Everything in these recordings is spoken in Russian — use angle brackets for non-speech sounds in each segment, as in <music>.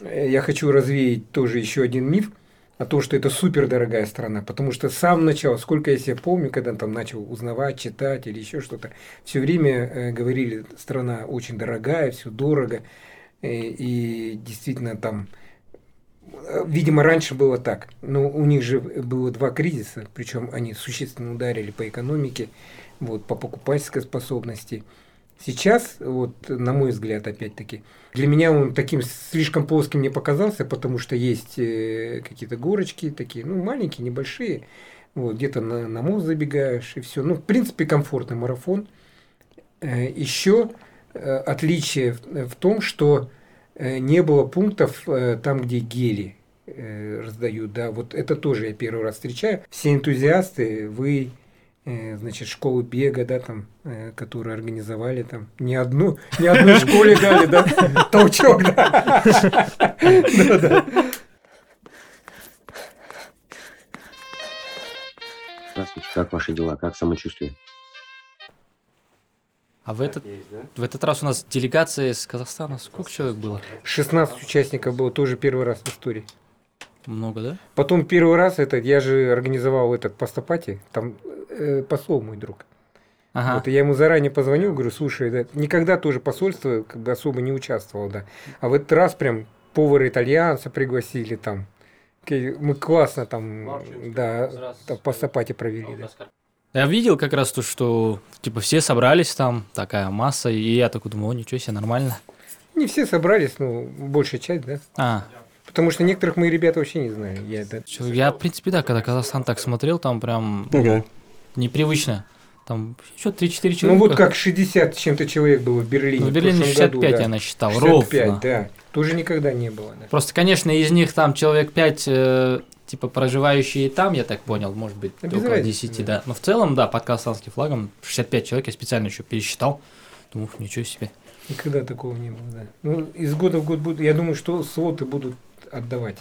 э, я хочу развеять тоже еще один миф о том, что это супер дорогая страна, потому что с самого начала, сколько я себя помню, когда там начал узнавать, читать или еще что-то, все время э, говорили, страна очень дорогая, все дорого, э, и действительно там, э, видимо, раньше было так, но у них же было два кризиса, причем они существенно ударили по экономике, вот, по покупательской способности – Сейчас, вот, на мой взгляд, опять-таки, для меня он таким слишком плоским не показался, потому что есть э, какие-то горочки такие, ну, маленькие, небольшие. Вот, где-то на, на мост забегаешь и все. Ну, в принципе, комфортный марафон. Э, Еще э, отличие в, в том, что не было пунктов там, где гели раздают. Да, вот это тоже я первый раз встречаю. Все энтузиасты, вы Э, значит, школу бега, да, там, э, которую организовали там, не одну, не одной школе дали, да, <laughs> толчок, да. Здравствуйте, как ваши дела, как самочувствие? А в этот, в этот раз у нас делегация из Казахстана, сколько человек было? 16 участников было, тоже первый раз в истории. Много, да? Потом первый раз этот, я же организовал этот постапати, там э, посол мой друг. Ага. Вот, я ему заранее позвонил, говорю, слушай, да, никогда тоже посольство как бы особо не участвовал, да. А в этот раз прям повара итальянца пригласили там. Мы классно там, да, там по сапате провели. Да. Я видел как раз то, что типа все собрались там, такая масса, и я такой думаю, о, ничего себе, нормально. Не все собрались, ну, большая часть, да. А. Потому что некоторых мои ребята вообще не знаю. Я, да. я в принципе, да, когда Казахстан так смотрел, там прям... Okay непривычно. Там еще 3-4 человека. Ну вот как 60 чем-то человек было в Берлине. Ну, в Берлине в 65 году, да. я насчитал, 65, ровно. да. Тоже никогда не было. Да. Просто, конечно, из них там человек 5, э, типа, проживающие там, я так понял, может быть, Без около разницы, 10, да. да. Но в целом, да, под казахстанским флагом 65 человек, я специально еще пересчитал. Думаю, ничего себе. Никогда такого не было, да. Ну, из года в год будут, я думаю, что слоты будут отдавать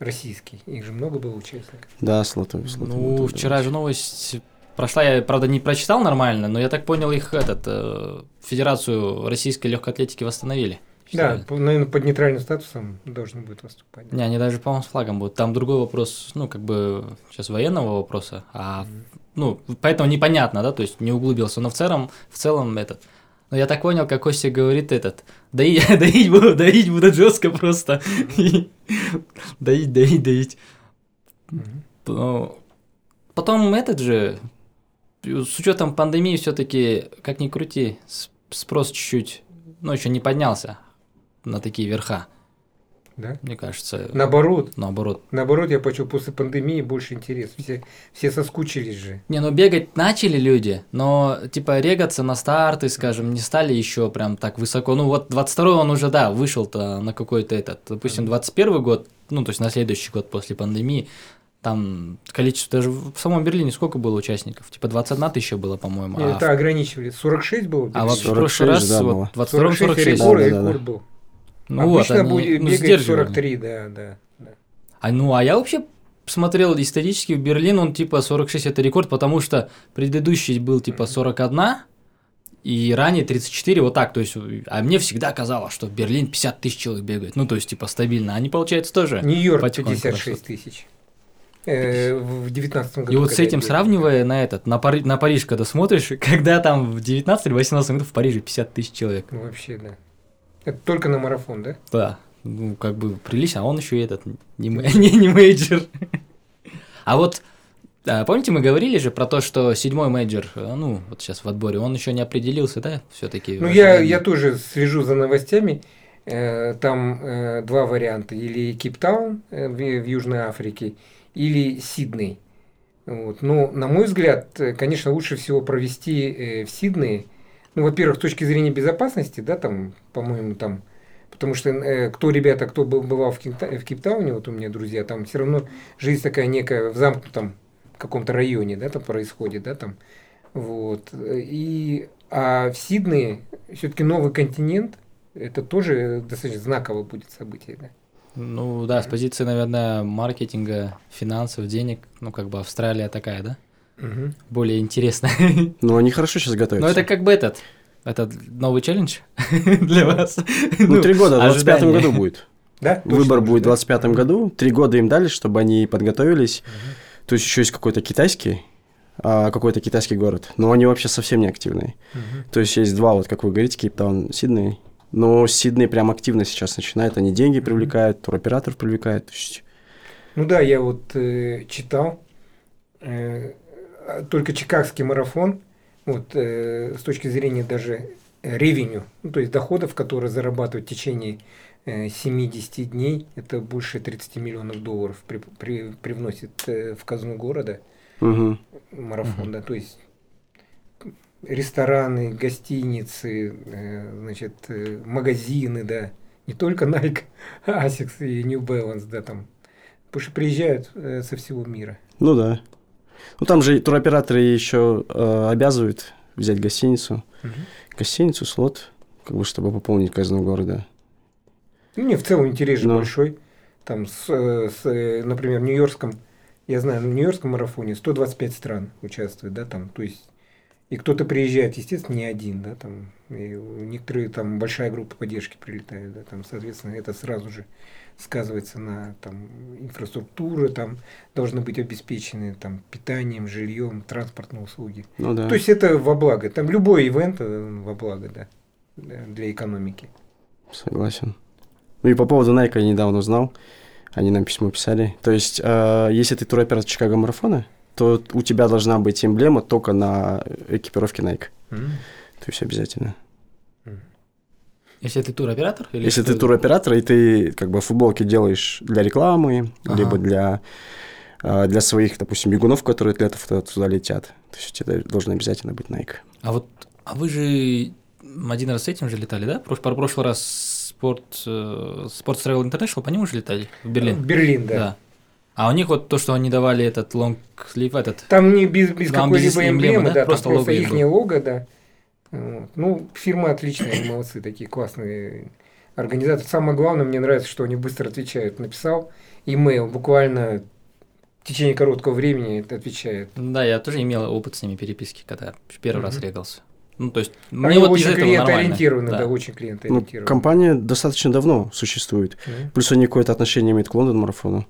российские. Их же много было участников. Да, слоты. слоты ну, вчера же новость Прошла, я, правда, не прочитал нормально, но я так понял, их этот, э, Федерацию российской легкой атлетики восстановили. Да, по, наверное, под нейтральным статусом должны будут выступать. Не, они даже, по-моему, с флагом будут. Там другой вопрос, ну, как бы, сейчас военного вопроса, а, mm-hmm. ну, поэтому непонятно, да, то есть не углубился, но в целом, в целом этот, но я так понял, как Костя говорит этот, доить, <laughs> доить буду, доить буду жестко просто, доить, доить, доить. Потом этот же, с учетом пандемии все-таки, как ни крути, спрос чуть-чуть, ну, еще не поднялся на такие верха. Да? Мне кажется. Наоборот. Наоборот. Наоборот, я почему после пандемии больше интерес. Все, все соскучились же. Не, ну бегать начали люди, но типа регаться на старты, скажем, не стали еще прям так высоко. Ну вот 22 он уже, да, вышел-то на какой-то этот, допустим, 21 год, ну то есть на следующий год после пандемии, там количество, даже в самом Берлине сколько было участников? Типа 21 тысяча было, по-моему. А это в... ограничивали. 46 было? А вот в прошлый раз да, вот, 22 46. 46. Рекорд, да, рекорд да, да. был. Ну Обычно вот, они, будет, ну, бегает 43, да, да, да. А, ну, а я вообще смотрел исторически в Берлин, он типа 46 это рекорд, потому что предыдущий был типа 41, и ранее 34, вот так, то есть, а мне всегда казалось, что в Берлин 50 тысяч человек бегает, ну, то есть, типа, стабильно, они, получается, тоже Нью-Йорк 56 тысяч. Э, в 19 году. И вот с этим сравнивая на этот, на, Пари, на Париж, когда смотришь, <laughs> когда там в 19 или 18 году в Париже 50 тысяч человек. Ну, вообще, да. Это только на марафон, да? Да. Ну, как бы прилично, а он еще и этот, не, <laughs> не, не major. А вот а, помните, мы говорили же про то, что седьмой major, э, ну, вот сейчас в отборе, он еще не определился, да, все-таки? Ну, я, я тоже слежу за новостями. Э, там э, два варианта. Или Кейптаун в Южной Африке, или Сидней. Вот. Но, на мой взгляд, конечно, лучше всего провести в Сиднее. Ну, во-первых, с точки зрения безопасности, да, там, по-моему, там, потому что э, кто ребята, кто был, бывал в, Кейпта, в Кейптауне, вот у меня друзья, там все равно жизнь такая некая в замкнутом каком-то районе, да, там происходит, да, там, вот. И, а в Сиднее все-таки новый континент, это тоже достаточно знаковое будет событие, да. Ну да, с позиции, наверное, маркетинга, финансов, денег, ну как бы Австралия такая, да? Угу. Более интересная. <laughs> Ну, они хорошо сейчас готовятся. Ну, это как бы этот, это новый челлендж <laughs> для вас. Ну, три года, в 25 году будет. <laughs> Да? Выбор будет в да? 25 году. Три года им дали, чтобы они подготовились. То есть еще есть какой-то китайский, а, какой-то китайский город. Но они вообще совсем не активные. Мгм. То есть есть два, вот как вы говорите, Кейптаун, Сидней. Но Сидней прям активно сейчас начинает. Они деньги привлекают, туроператоров привлекают. Ну да, я вот э, читал э, только Чикагский марафон, вот э, с точки зрения даже ревеню, ну, то есть доходов, которые зарабатывают в течение э, 70 дней, это больше 30 миллионов долларов при- при- привносит э, в казну города мгм. марафон, да, то есть рестораны, гостиницы, э, значит, э, магазины, да, не только Nike, Asics и New Balance, да, там, потому что приезжают э, со всего мира. Ну да. Ну там же туроператоры еще э, обязывают взять гостиницу. Гостиницу, слот, как бы чтобы пополнить казну города. Ну, не, в целом интерес же Ну. большой. Там, с, э, с, э, например, в Нью-Йоркском, я знаю, в Нью-Йоркском марафоне 125 стран участвует, да, там, то есть, и кто-то приезжает, естественно, не один, да, там, и некоторые там большая группа поддержки прилетает, да, там, соответственно, это сразу же сказывается на там инфраструктура, там должны быть обеспечены там питанием, жильем, транспортные услуги. Ну да. То есть это во благо. Там любой ивент э, во благо, да, для экономики. Согласен. Ну и по поводу Nike я недавно узнал. Они нам письмо писали. То есть, э, если ты туроператор Чикаго марафона, то у тебя должна быть эмблема только на экипировке Nike. То есть обязательно. Если ты туроператор? Или Если ты туроператор, и ты как бы футболки делаешь для рекламы, Ага. либо для, э, для своих, допустим, бегунов, которые атлетов туда, туда летят, то есть у тебя должен обязательно быть Nike. А вот, а вы же один раз с этим же летали, да? Про прошлый раз спорт, э, Sports Travel International, по нему же летали? В Берлин? Берлин, да. А у них вот то, что они давали этот long sleeve, этот, Там не без, без какой-либо эмблемы, эмблемы, да? да, Просто просто лого их лого, да. Вот. Ну, фирма отличная, они молодцы, такие классные организаторы. Самое главное, мне нравится, что они быстро отвечают. Написал имейл, буквально в течение короткого времени это отвечает. да, я тоже имел опыт с ними переписки, когда первый раз Мгм. регался. Ну, то есть, Они мне вот из очень клиентоориентированы, да. Да. очень Ну, клиентоориентированы. компания достаточно давно существует. Мгм. Плюс они какое-то отношение имеют к Лондон марафону.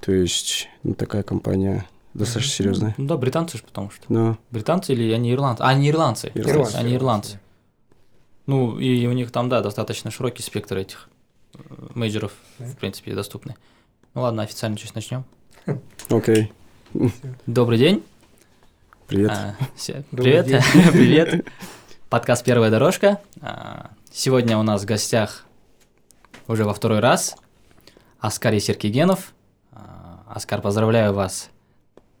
То есть, ну, такая компания достаточно Мгм. серьезная. Ну да, британцы же, потому что. Но Британцы или они ирландцы? А, они ирландцы. Ирландцы. Они ирландцы. Ну, и у них там, да, достаточно широкий спектр этих э, мейджеров, Да. в принципе, доступны. Ну ладно, официально сейчас начнем. окей, Добрый день. привет. А, се- Добрый Привет. <laughs> Привет. Подкаст «Первая дорожка». А, Сегодня у нас в гостях уже во второй раз Аскар Есеркегенов. А, Аскар, поздравляю вас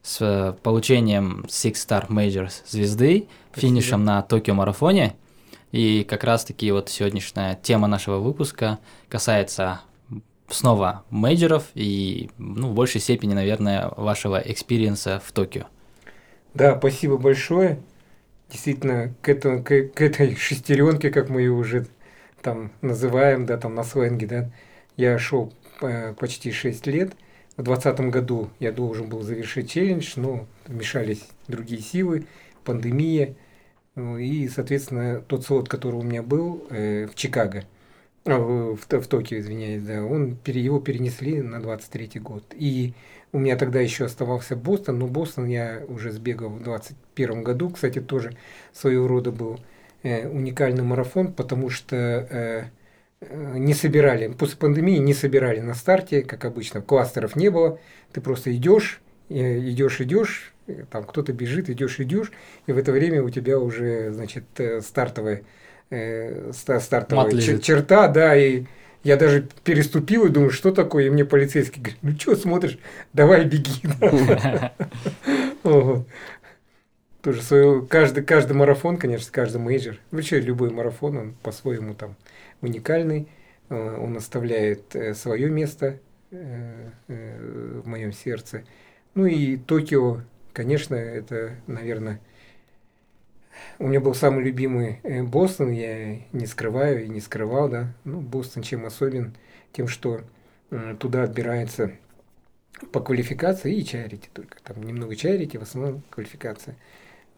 с э, получением Six Star Majors звезды, Спасибо. финишем на Токио марафоне. И как раз-таки вот сегодняшняя тема нашего выпуска касается снова major ов и, ну, в большей степени, наверное, вашего experience а в Токио. Да, спасибо большое. Действительно, к, этому, к, к этой шестеренке, как мы ее уже там называем, да, там на сленге, да, я шел э, почти 6 лет. В 2020 году я должен был завершить челлендж, но вмешались другие силы, пандемия. Ну, И, соответственно, тот слот, который у меня был э, в Чикаго, а, в, в, Токио, извиняюсь, да, он, его перенесли на 23 год. И у меня тогда еще оставался Бостон, но Бостон я уже сбегал в 2021 году. Кстати, тоже своего рода был э, уникальный марафон, потому что э, э, не собирали, после пандемии не собирали на старте, как обычно, кластеров не было. Ты просто идешь, э, идешь, идешь, э, там кто-то бежит, идешь, идешь, и в это время у тебя уже, значит, э, стартовая, э, ста- стартовая чер- черта, да, и я даже переступил и думаю, что такое, и мне полицейский говорит, ну что смотришь, давай беги. <laughs> Тоже свое, каждый, каждый марафон, конечно, каждый major, вообще любой марафон, он по-своему там уникальный, э, он оставляет свое место э, э, в моем сердце. Ну и Токио, конечно, это, наверное, у меня был самый любимый э, Бостон, я не скрываю и не скрывал, да. Ну, Бостон чем особен? Тем, что э, туда отбирается по квалификации и чарити только. Там немного чарити, в основном квалификация.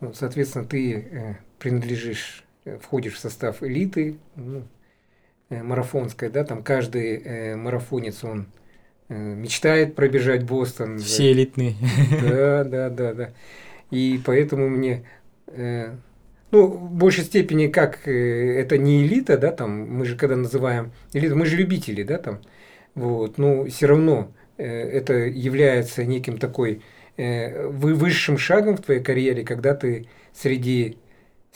Ну, соответственно, ты э, принадлежишь, э, входишь в состав элиты, ну, э, марафонская, да, там каждый э, марафонец, он э, мечтает пробежать Бостон. Все элитные. Да, да, да, да. И поэтому мне, э, ну, в большей степени, как э, это не элита, да, там, мы же когда называем элита, мы же любители, да, там, вот, но все равно э, это является неким такой э, вы- высшим шагом в твоей карьере, когда ты среди,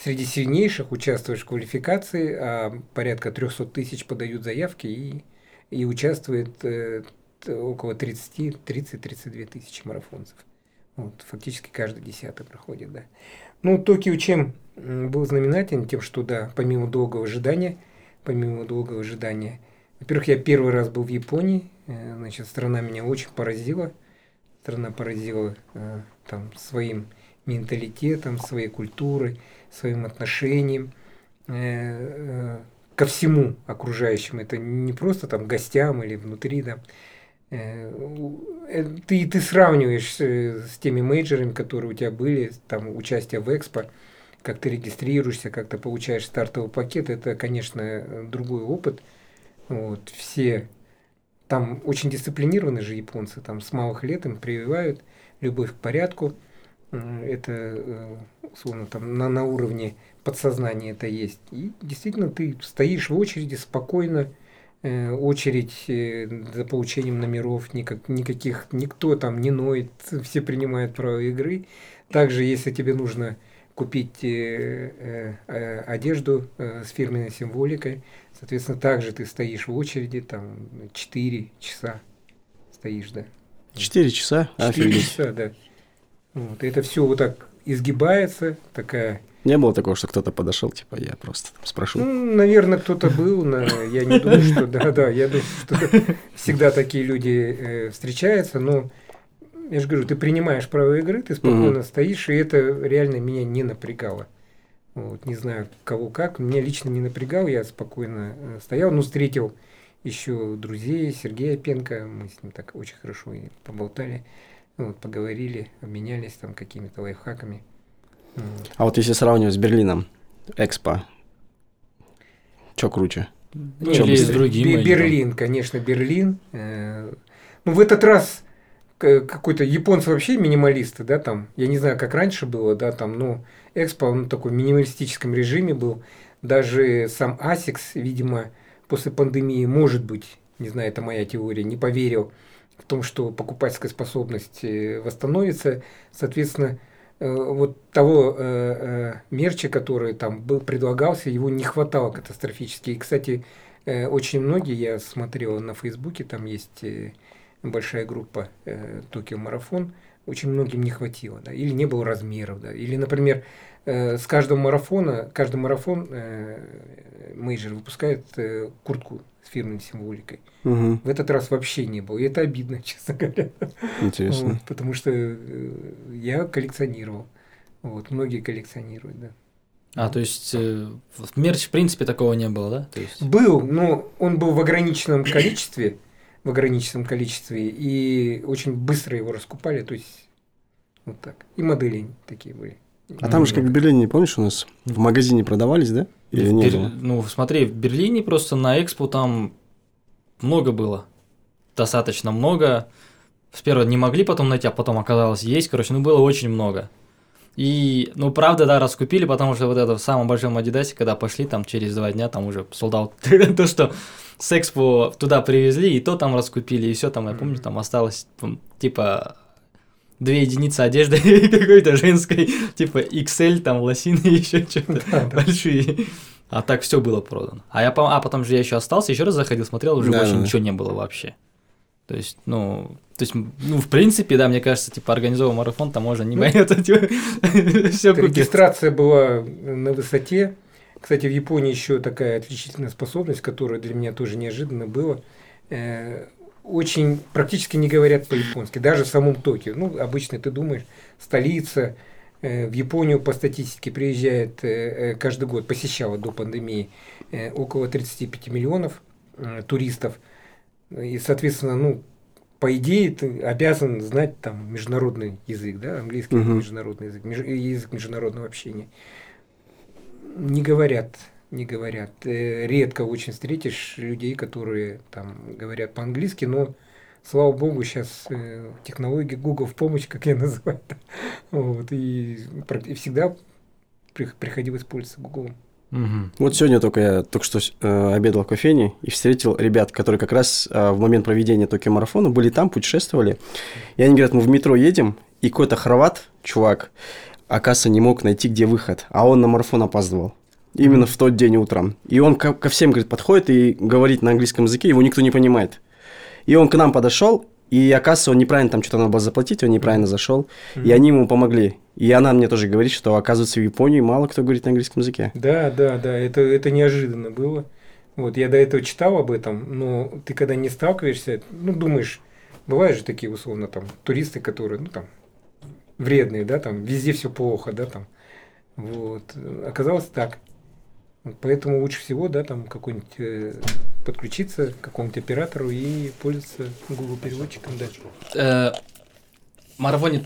среди сильнейших участвуешь в квалификации, а порядка 300 тысяч подают заявки и, и участвует э, около 30, 30-32 тысячи марафонцев. Вот, фактически каждый десятый проходит, да. Ну, Токио чем был знаменателен? Тем, что, да, помимо долгого ожидания, помимо долгого ожидания, во-первых, я первый раз был в Японии, э, значит, страна меня очень поразила, страна поразила э, там своим менталитетом, своей культурой, своим отношением э, э, ко всему окружающему. Это не просто там гостям или внутри, да. Э, Ты, ты сравниваешь с теми мейджорами, которые у тебя были, там участие в Экспо, как ты регистрируешься, как ты получаешь стартовый пакет, это, конечно, другой опыт. Вот, все там очень дисциплинированы же японцы, там с малых лет им прививают любовь к порядку. Это, условно, там на, на уровне подсознания это есть. И действительно ты стоишь в очереди спокойно, э, очередь э, за получением номеров, никак, никаких, никто там не ноет, <laughs> все принимают правила игры. Также, если тебе нужно купить э, э, э, одежду э, с фирменной символикой, соответственно, также ты стоишь в очереди, там 4 часа стоишь, да. Четыре часа? 4 Офигеть. часа, да. Вот, это все вот так изгибается, такая Не было такого, что кто-то подошел, типа, я просто там спрошу. Ну, наверное, кто-то был, но я не думаю, что да, да, я думаю, что всегда такие люди э, встречаются, но я же говорю, ты принимаешь правила игры, ты спокойно стоишь, и это реально меня не напрягало. Вот, не знаю, кого как, меня лично не напрягал, я спокойно э, стоял, но встретил еще друзей, Сергея Пенко, мы с ним так очень хорошо и поболтали, вот, поговорили, обменялись там какими-то лайфхаками. А вот если сравнивать с Берлином, Экспо, что круче? Ну, Чё или с быстрее? другим. Бе- или Берлин, конечно, Берлин. Э, Ну, в этот раз какой-то японцы вообще минималисты, да, там, я не знаю, как раньше было, да, там, ну, Экспо, он такой в минималистическом режиме был. Даже сам ASICS, видимо, после пандемии, может быть, не знаю, это моя теория, не поверил в том, что покупательская способность э, восстановится. Соответственно, э, вот того э, мерча, который там был, предлагался, его не хватало катастрофически. И, кстати, очень многие, я смотрел на Фейсбуке, там есть большая группа Tokyo Marathon, очень многим не хватило, да, или не было размеров, да, или, например, с каждого марафона, каждый марафон э, major выпускает куртку с фирменной символикой. Мгм. В этот раз вообще не было, и это обидно, <laughs> честно говоря. Интересно. Вот, потому что э, я коллекционировал. Вот, многие коллекционируют, да. А, то есть, э, в мерч, в принципе, такого не было, да? То есть, Был, но он был в ограниченном количестве, в ограниченном количестве, и очень быстро его раскупали, то есть вот так. И модели такие были. А там же, как в Берлине, помнишь, у нас в магазине продавались, да? Или в не Бер- было? Ну, смотри, в Берлине просто на экспо там много было. Достаточно много. Сперва не могли потом найти, а потом оказалось есть. Короче, ну было очень много. И, ну, правда, да, раскупили, потому что вот это в самом большом Адидасе, когда пошли, там через два дня, там уже солдат. <laughs> То, что с экспо туда привезли, и то там раскупили, и все там, я помню, там осталось, типа, две единицы одежды <laughs> какой-то женской, типа XL, там, лосины, <laughs> еще что-то Да, да. большие. А так все было продано. А я а потом же я еще остался, еще раз заходил, смотрел, уже Да, больше да, ничего не было вообще. То есть, ну, то есть, ну, в принципе, да, мне кажется, типа, организовывать марафон, там можно не Ну, бояться, <laughs> типа, все. Регистрация была на высоте. Кстати, в Японии еще такая отличительная способность, которая для меня тоже неожиданно была. Очень практически не говорят по-японски, даже в самом Токио. Ну, обычно ты думаешь, столица. Э, В Японию по статистике приезжает э, э, каждый год, посещала до пандемии около 35 миллионов туристов. И, соответственно, ну, по идее, ты обязан знать там международный язык, да, английский Мгм. международный язык, меж- язык международного общения. Не говорят не говорят. Э, редко очень встретишь людей, которые там говорят по-английски, но слава богу, сейчас э, технологии Google в помощь, как я называю. Вот, и, и всегда приходилось пользоваться Google. Угу. Вот сегодня только я только что э, обедал в кофейне и встретил ребят, которые как раз э, в момент проведения Токио марафона были там, путешествовали. И они говорят, мы в метро едем, и какой-то хорват, чувак, оказывается, не мог найти, где выход, а он на марафон опаздывал. Именно в тот день утром. И он ко, ко всем, говорит, подходит и говорит на английском языке, его никто не понимает. И он к нам подошел, и оказывается, он неправильно там что-то надо было заплатить, он неправильно зашел. Mm-hmm. И они ему помогли. И она мне тоже говорит, что, оказывается, в Японии мало кто говорит на английском языке. Да, да, да, это, это неожиданно было. Вот, я до этого читал об этом, но ты когда не сталкиваешься, ну, думаешь, бывают же такие, условно, там, туристы, которые, ну, там, вредные, да, там, везде все плохо, да, там. Вот. Оказалось так. Поэтому лучше всего, да, там какой-нибудь э, подключиться к какому-нибудь оператору и пользоваться Google переводчиком, да. Э, марафоне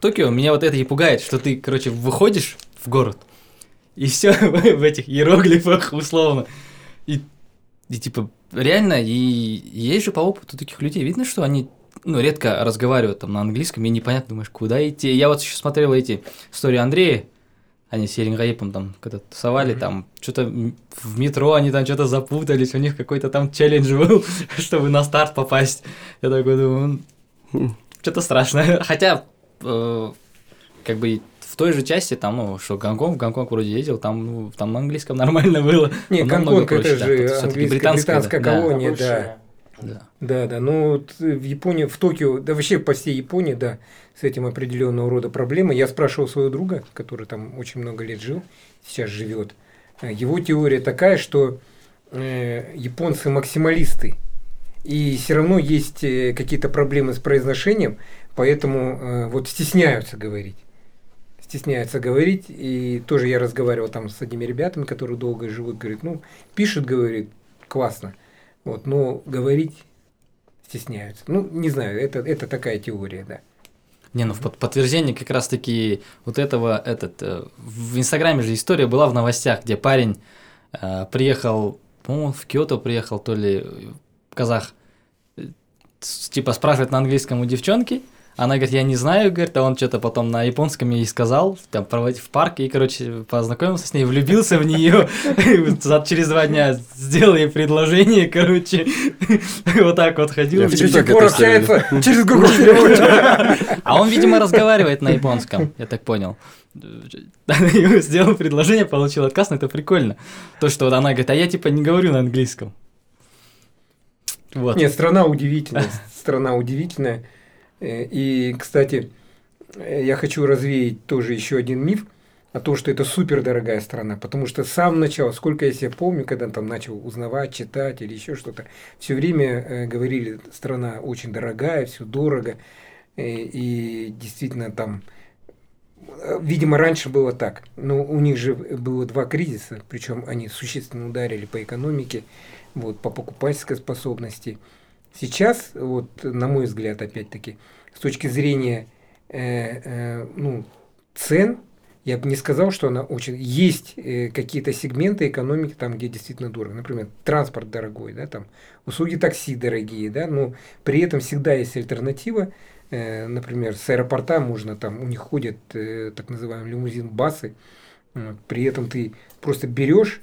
Токио меня вот это и пугает, что ты, короче, выходишь в город, и все <laughs> в этих иероглифах условно. И, и типа, реально, и есть же по опыту таких людей, видно, что они ну, редко разговаривают там на английском, и непонятно, думаешь, куда идти. Я вот еще смотрел эти истории Андрея, они с Ерингаипом там когда тусовали, mm-hmm. там что-то в метро они там что-то запутались, у них какой-то там челлендж был, <laughs> чтобы на старт попасть. Я такой думаю, что-то страшное. <laughs> Хотя, э, как бы в той же части, там, ну, что Гонконг, Гонконг вроде ездил, там, ну, там на английском <laughs> нормально было. Не, Гонконг это же английская, британская колония, да. Да. Да, да. Ну, вот в Японии, в Токио, да вообще по всей Японии, да, с этим определенного рода проблемы. Я спрашивал своего друга, который там очень много лет жил, сейчас живет. Э, его теория такая, что э, японцы максималисты, и все равно есть э, какие-то проблемы с произношением, поэтому э, вот стесняются говорить. Стесняются говорить, и тоже я разговаривал там с одними ребятами, которые долго живут, говорит, ну, пишет, говорит, классно, вот, но говорить стесняются. Ну, не знаю, это, это такая теория, да. Не, ну в подтверждение как раз-таки вот этого, этот, э, в Инстаграме же история была в новостях, где парень э, приехал, по-моему, в Киото приехал, то ли казах, э, типа спрашивает на английском у девчонки, она говорит, я не знаю, говорит, а он что-то потом на японском ей сказал, там, проводить в парке, и, короче, познакомился с ней, влюбился в нее, через два дня сделал ей предложение, короче, вот так вот ходил. Через Google А он, видимо, разговаривает на японском, я так понял. Сделал предложение, получил отказ, но это прикольно. То, что вот она говорит, а я типа не говорю на английском. Вот. Нет, страна удивительная, страна удивительная. Э, и, кстати, я хочу развеять тоже еще один миф о том, что это супер дорогая страна, потому что с самого начала, сколько я себя помню, когда там начал узнавать, читать или еще что-то, все время э, говорили, страна очень дорогая, все дорого, э, и действительно там, видимо, раньше было так, но у них же было два кризиса, причем они существенно ударили по экономике, вот, по покупательской способности – Сейчас, вот, на мой взгляд, опять-таки, с точки зрения э, э, ну, цен, я бы не сказал, что она очень... Есть э, какие-то сегменты экономики, там, где действительно дорого. Например, транспорт дорогой, да, там, услуги такси дорогие, да, но при этом всегда есть альтернатива. Э, например, с аэропорта можно, там, у них ходят э, так называемые лимузин-басы, вот, при этом ты просто берешь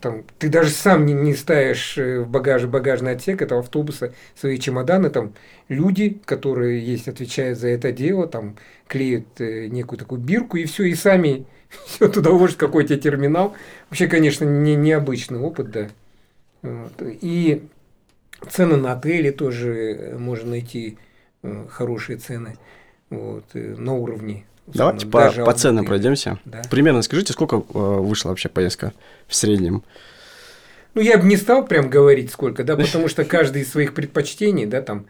там, ты даже сам не, не ставишь э, в багаж, багажный отсек этого автобуса свои чемоданы, там люди, которые есть, отвечают за это дело, там клеят э, некую такую бирку и все, и сами <laughs> все туда вводят какой-то терминал. Вообще, конечно, не, необычный опыт, да. Вот. И цены на отели тоже э, можно найти хорошие цены вот, на уровне Давайте по, по ценам пройдемся. Да. Примерно скажите, сколько э, вышла вообще поездка в среднем? Ну, я бы не стал прям говорить сколько, да, <laughs> потому что каждый из своих предпочтений, да, там,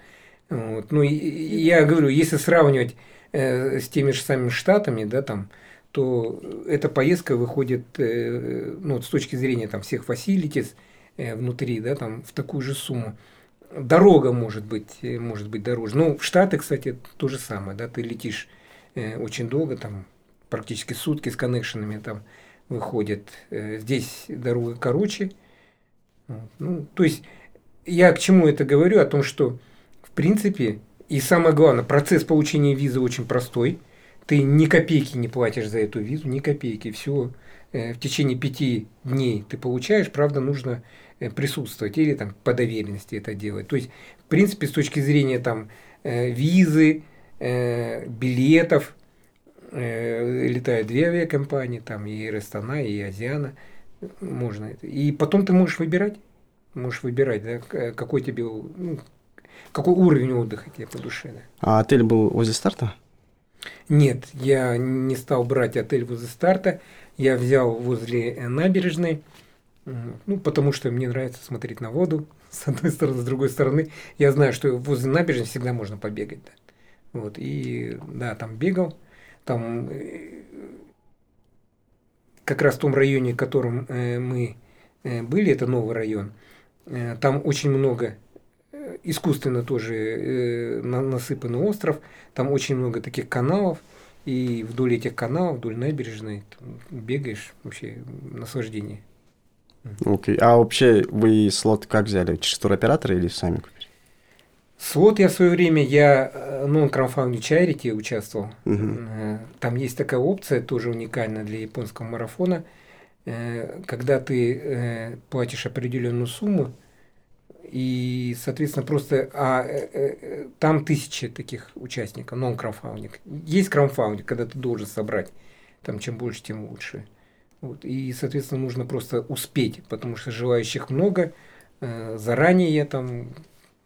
вот, ну, я говорю, если сравнивать э, с теми же самыми штатами, да, там, то эта поездка выходит, э, ну, с точки зрения там всех фасилитис э, внутри, да, там, в такую же сумму. Дорога может быть, э, может быть дороже. Ну, в Штаты, кстати, то же самое, да, ты летишь Э, очень долго, там практически сутки с коннекшенами там выходят. Э, здесь дорога короче. Ну, то есть я к чему это говорю? О том, что в принципе, и самое главное, процесс получения визы очень простой. Ты ни копейки не платишь за эту визу, ни копейки. Все в течение пяти дней ты получаешь, правда, нужно присутствовать или там по доверенности это делать. То есть, в принципе, с точки зрения там визы, билетов, э, летают две авиакомпании, там и Рестана, и Азиана, можно. И потом ты можешь выбирать, можешь выбирать, да, какой тебе, ну, какой уровень отдыха тебе по душе. Да. А отель был возле старта? Нет, я не стал брать отель возле старта, я взял возле набережной, ну, потому что мне нравится смотреть на воду, <laughs> с одной стороны, с другой стороны, я знаю, что возле набережной всегда можно побегать, да. Вот, и да, там бегал, там э, как раз в том районе, в котором э, мы э, были, это новый район, там очень много искусственно тоже насыпанный остров, там очень много таких каналов, и вдоль этих каналов, вдоль набережной бегаешь, вообще наслаждение. Окей. Okay. А вообще вы слот как взяли? Через туроператора или сами купили? Свод я в свое время, я ну, краудфанде Charity участвовал. Угу. Там есть такая опция, тоже уникальная для японского марафона, э, когда ты э, платишь определенную сумму, и, соответственно, просто а, там тысячи таких участников, нон краудфандинг. Есть краудфандинг, когда ты должен собрать, там чем больше, тем лучше. Вот. И, соответственно, нужно просто успеть, потому что желающих много. Заранее я там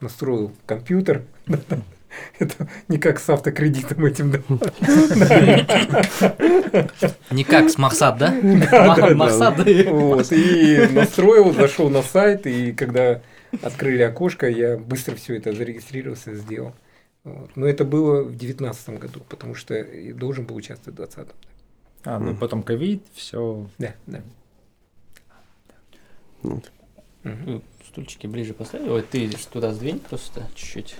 настроил компьютер. <laughs> Это не как с автокредитом этим, да? Не как с Махсад, да? <laughs> Махсад, Вот, и настроил, зашел на сайт, и когда открыли окошко, я быстро все это зарегистрировался, сделал. Но это было в 2019 году, потому что я должен был участвовать в 2020. А, ну потом ковид, все. Да, да. Стульчики ближе поставь. Ой, ты туда сдвинь просто чуть-чуть.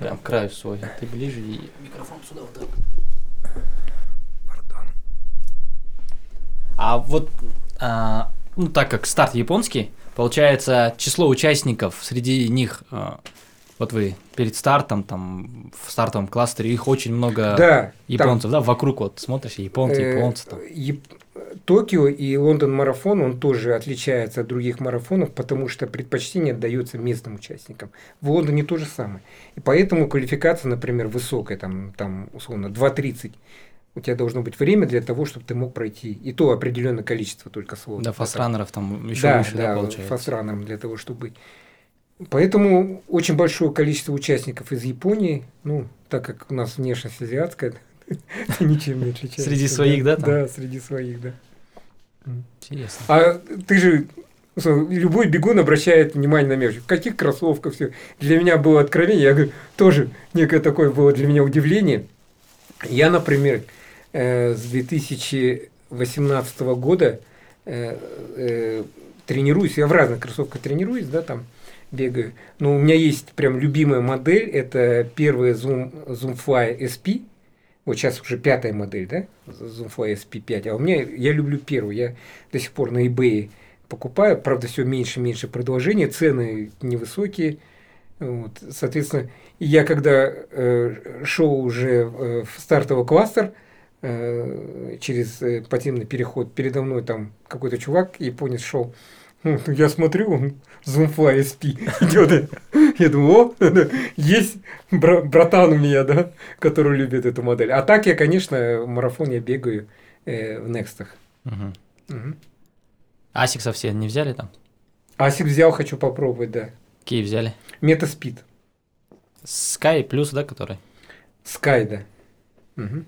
Прям краю свой. Ты ближе и микрофон сюда вот так. Пардон. А вот, а, ну так как старт японский, получается число участников среди них а, вот вы перед стартом, там, в стартовом кластере, их очень много да, японцев, там, да, вокруг вот смотришь, японцы, э, японцы там. Яп... Токио и Лондон марафон, он тоже отличается от других марафонов, потому что предпочтение отдается местным участникам. В Лондоне то же самое. И поэтому квалификация, например, высокая, там, там условно 2.30. У тебя должно быть время для того, чтобы ты мог пройти. И то определенное количество только слотов. Да, фастранеров там еще да, выше, да, да получается. фастранером для того, чтобы быть. Поэтому очень большое количество участников из Японии, ну, так как у нас внешность азиатская, <laughs> ничем не отличается. Среди своих, да? Да, среди своих, да. Интересно. А ты же любой бегун обращает внимание на мелочи. В каких кроссовках все. Для меня было откровение, я говорю, тоже некое такое было для меня удивление. Я, например, э, с 2018 года э, э, тренируюсь, я в разных кроссовках тренируюсь, да, там бегаю. Но у меня есть прям любимая модель, это первая Zoom, Zoomfly SP, вот сейчас уже пятая модель, да, Zoomfly SP5, а у меня, я люблю первую, я до сих пор на eBay покупаю, правда, все меньше и меньше продолжения, цены невысокие, вот, соответственно, я когда э, шел уже э, в стартовый кластер, э, через э, подземный переход, передо мной там какой-то чувак, японец шел, <laughs> я смотрю, он Zoomfly SP идет. Я думаю, о, есть братан у меня, да, который любит эту модель. А так я, конечно, в марафоне бегаю э, в Next ах. Угу. Угу. Asics а все не взяли там? Asics взял, хочу попробовать, да. Какие взяли? Metaspeed. Sky плюс, да, который? Sky, да. Угу.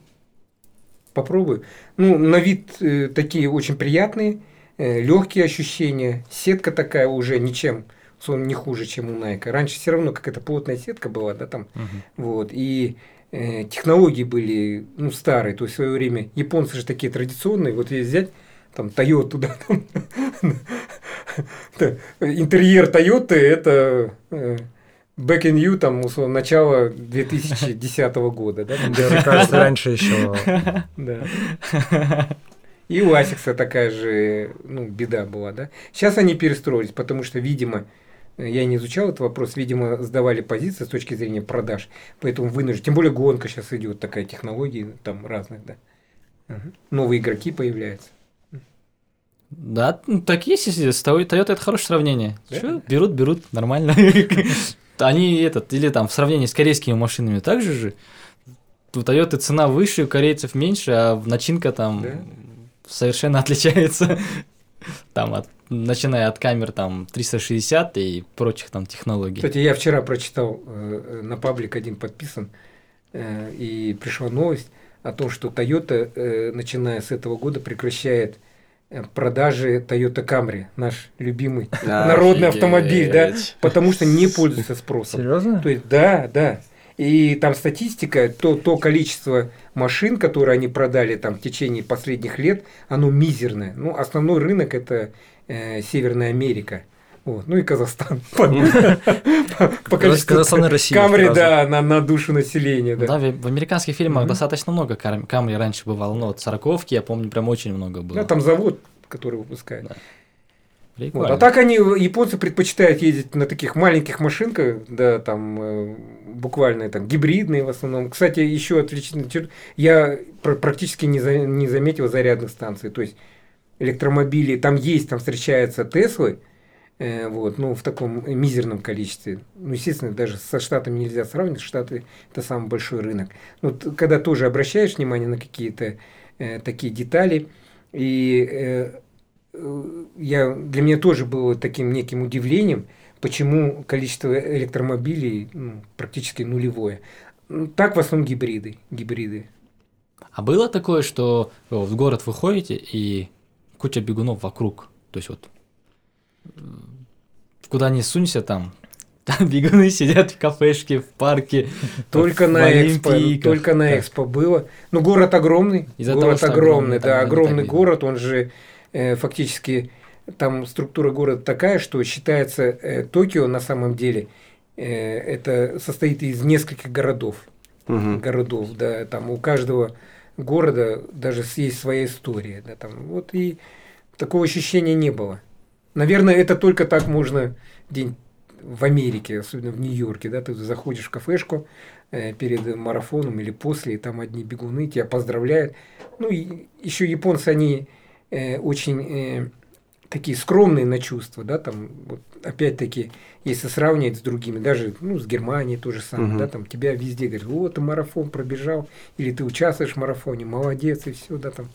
Попробую. Ну, на вид э, такие очень приятные. Э, легкие ощущения, сетка такая уже ничем он не хуже, чем у Nike. Раньше все равно какая-то плотная сетка была, да, там, uh вот, и э, технологии были, ну, старые, то есть в свое время японцы же такие традиционные, вот если взять, там, Toyota туда, там, интерьер Toyota это э, Back in You, там, условно, начало 2010 года, да? Мне кажется, раньше еще. Да. И у Асикса такая же ну, беда была, да. Сейчас они перестроились, потому что, видимо, я не изучал этот вопрос, видимо, сдавали позиции с точки зрения продаж, поэтому вынуждены. Тем более гонка сейчас идет, такая технология там разных, да. Угу. Новые игроки появляются. Да, так есть, если с Toyota это хорошее сравнение. Да? Чё, берут, берут, нормально. <laughs> Они этот, или там в сравнении с корейскими машинами также же. У Toyota цена выше, у корейцев меньше, а начинка там. Совершенно <laughs> отличается. Там от, начиная от камер там 360 и прочих там технологий. Кстати, я вчера прочитал э, на паблик один подписан, э, и пришла новость о том, что Toyota, э, начиная с этого года, прекращает э, продажи Toyota Camry, наш любимый народный автомобиль, да, потому что не пользуется спросом. Серьезно? То есть, да, да. И там статистика, то, то количество машин, которые они продали там в течение последних лет, оно мизерное. Ну, основной рынок это э, Северная Америка. Вот. Ну и Казахстан. <laughs> По, количеству Россия Камри, да, на, на душу населения. Да. Да, в, в американских фильмах Мгм. достаточно много Камри раньше бывало. Ну, вот сороковки, я помню, прям очень много было. Да, там завод, который выпускает. Да. Вот. А так они, японцы предпочитают ездить на таких маленьких машинках, да, там э, буквально там гибридные в основном. Кстати, еще черта, я пр- практически не, за- не заметил зарядных станций. То есть электромобили, там есть, там встречаются Теслы, э, вот, ну, в таком мизерном количестве. Ну, естественно, даже со Штатами нельзя сравнивать, Штаты – это самый большой рынок. Ну, т- когда тоже обращаешь внимание на какие-то э, такие детали, и э, э, я, для меня тоже было таким неким удивлением, почему количество электромобилей ну, практически нулевое. Ну, Так в основном гибриды. гибриды. А было такое, что в город выходите и куча бегунов вокруг? То есть вот м, куда ни сунься там, <laughs> там бегуны сидят в кафешке, в парке. <laughs> Только в на экспо, Олимпийках. только на экспо было. Ну, город огромный. Город огромный, да, не огромный город, он же э, фактически там структура города такая, что считается э, Токио на самом деле э, это состоит из нескольких городов. Мгм. городов, да, там у каждого города даже есть своя история, да, там, вот и такого ощущения не было. Наверное, это только так можно день в Америке, особенно в Нью-Йорке, да, ты заходишь в кафешку э, перед марафоном или после, и там одни бегуны тебя поздравляют. Ну, и еще японцы, они э, очень э, такие скромные на чувства, да, там, вот, опять-таки, если сравнивать с другими, даже, ну, с Германией то же самое, Мгм. да, там, тебя везде говорят, вот, ты марафон пробежал, или ты участвуешь в марафоне, молодец, и все, да, там,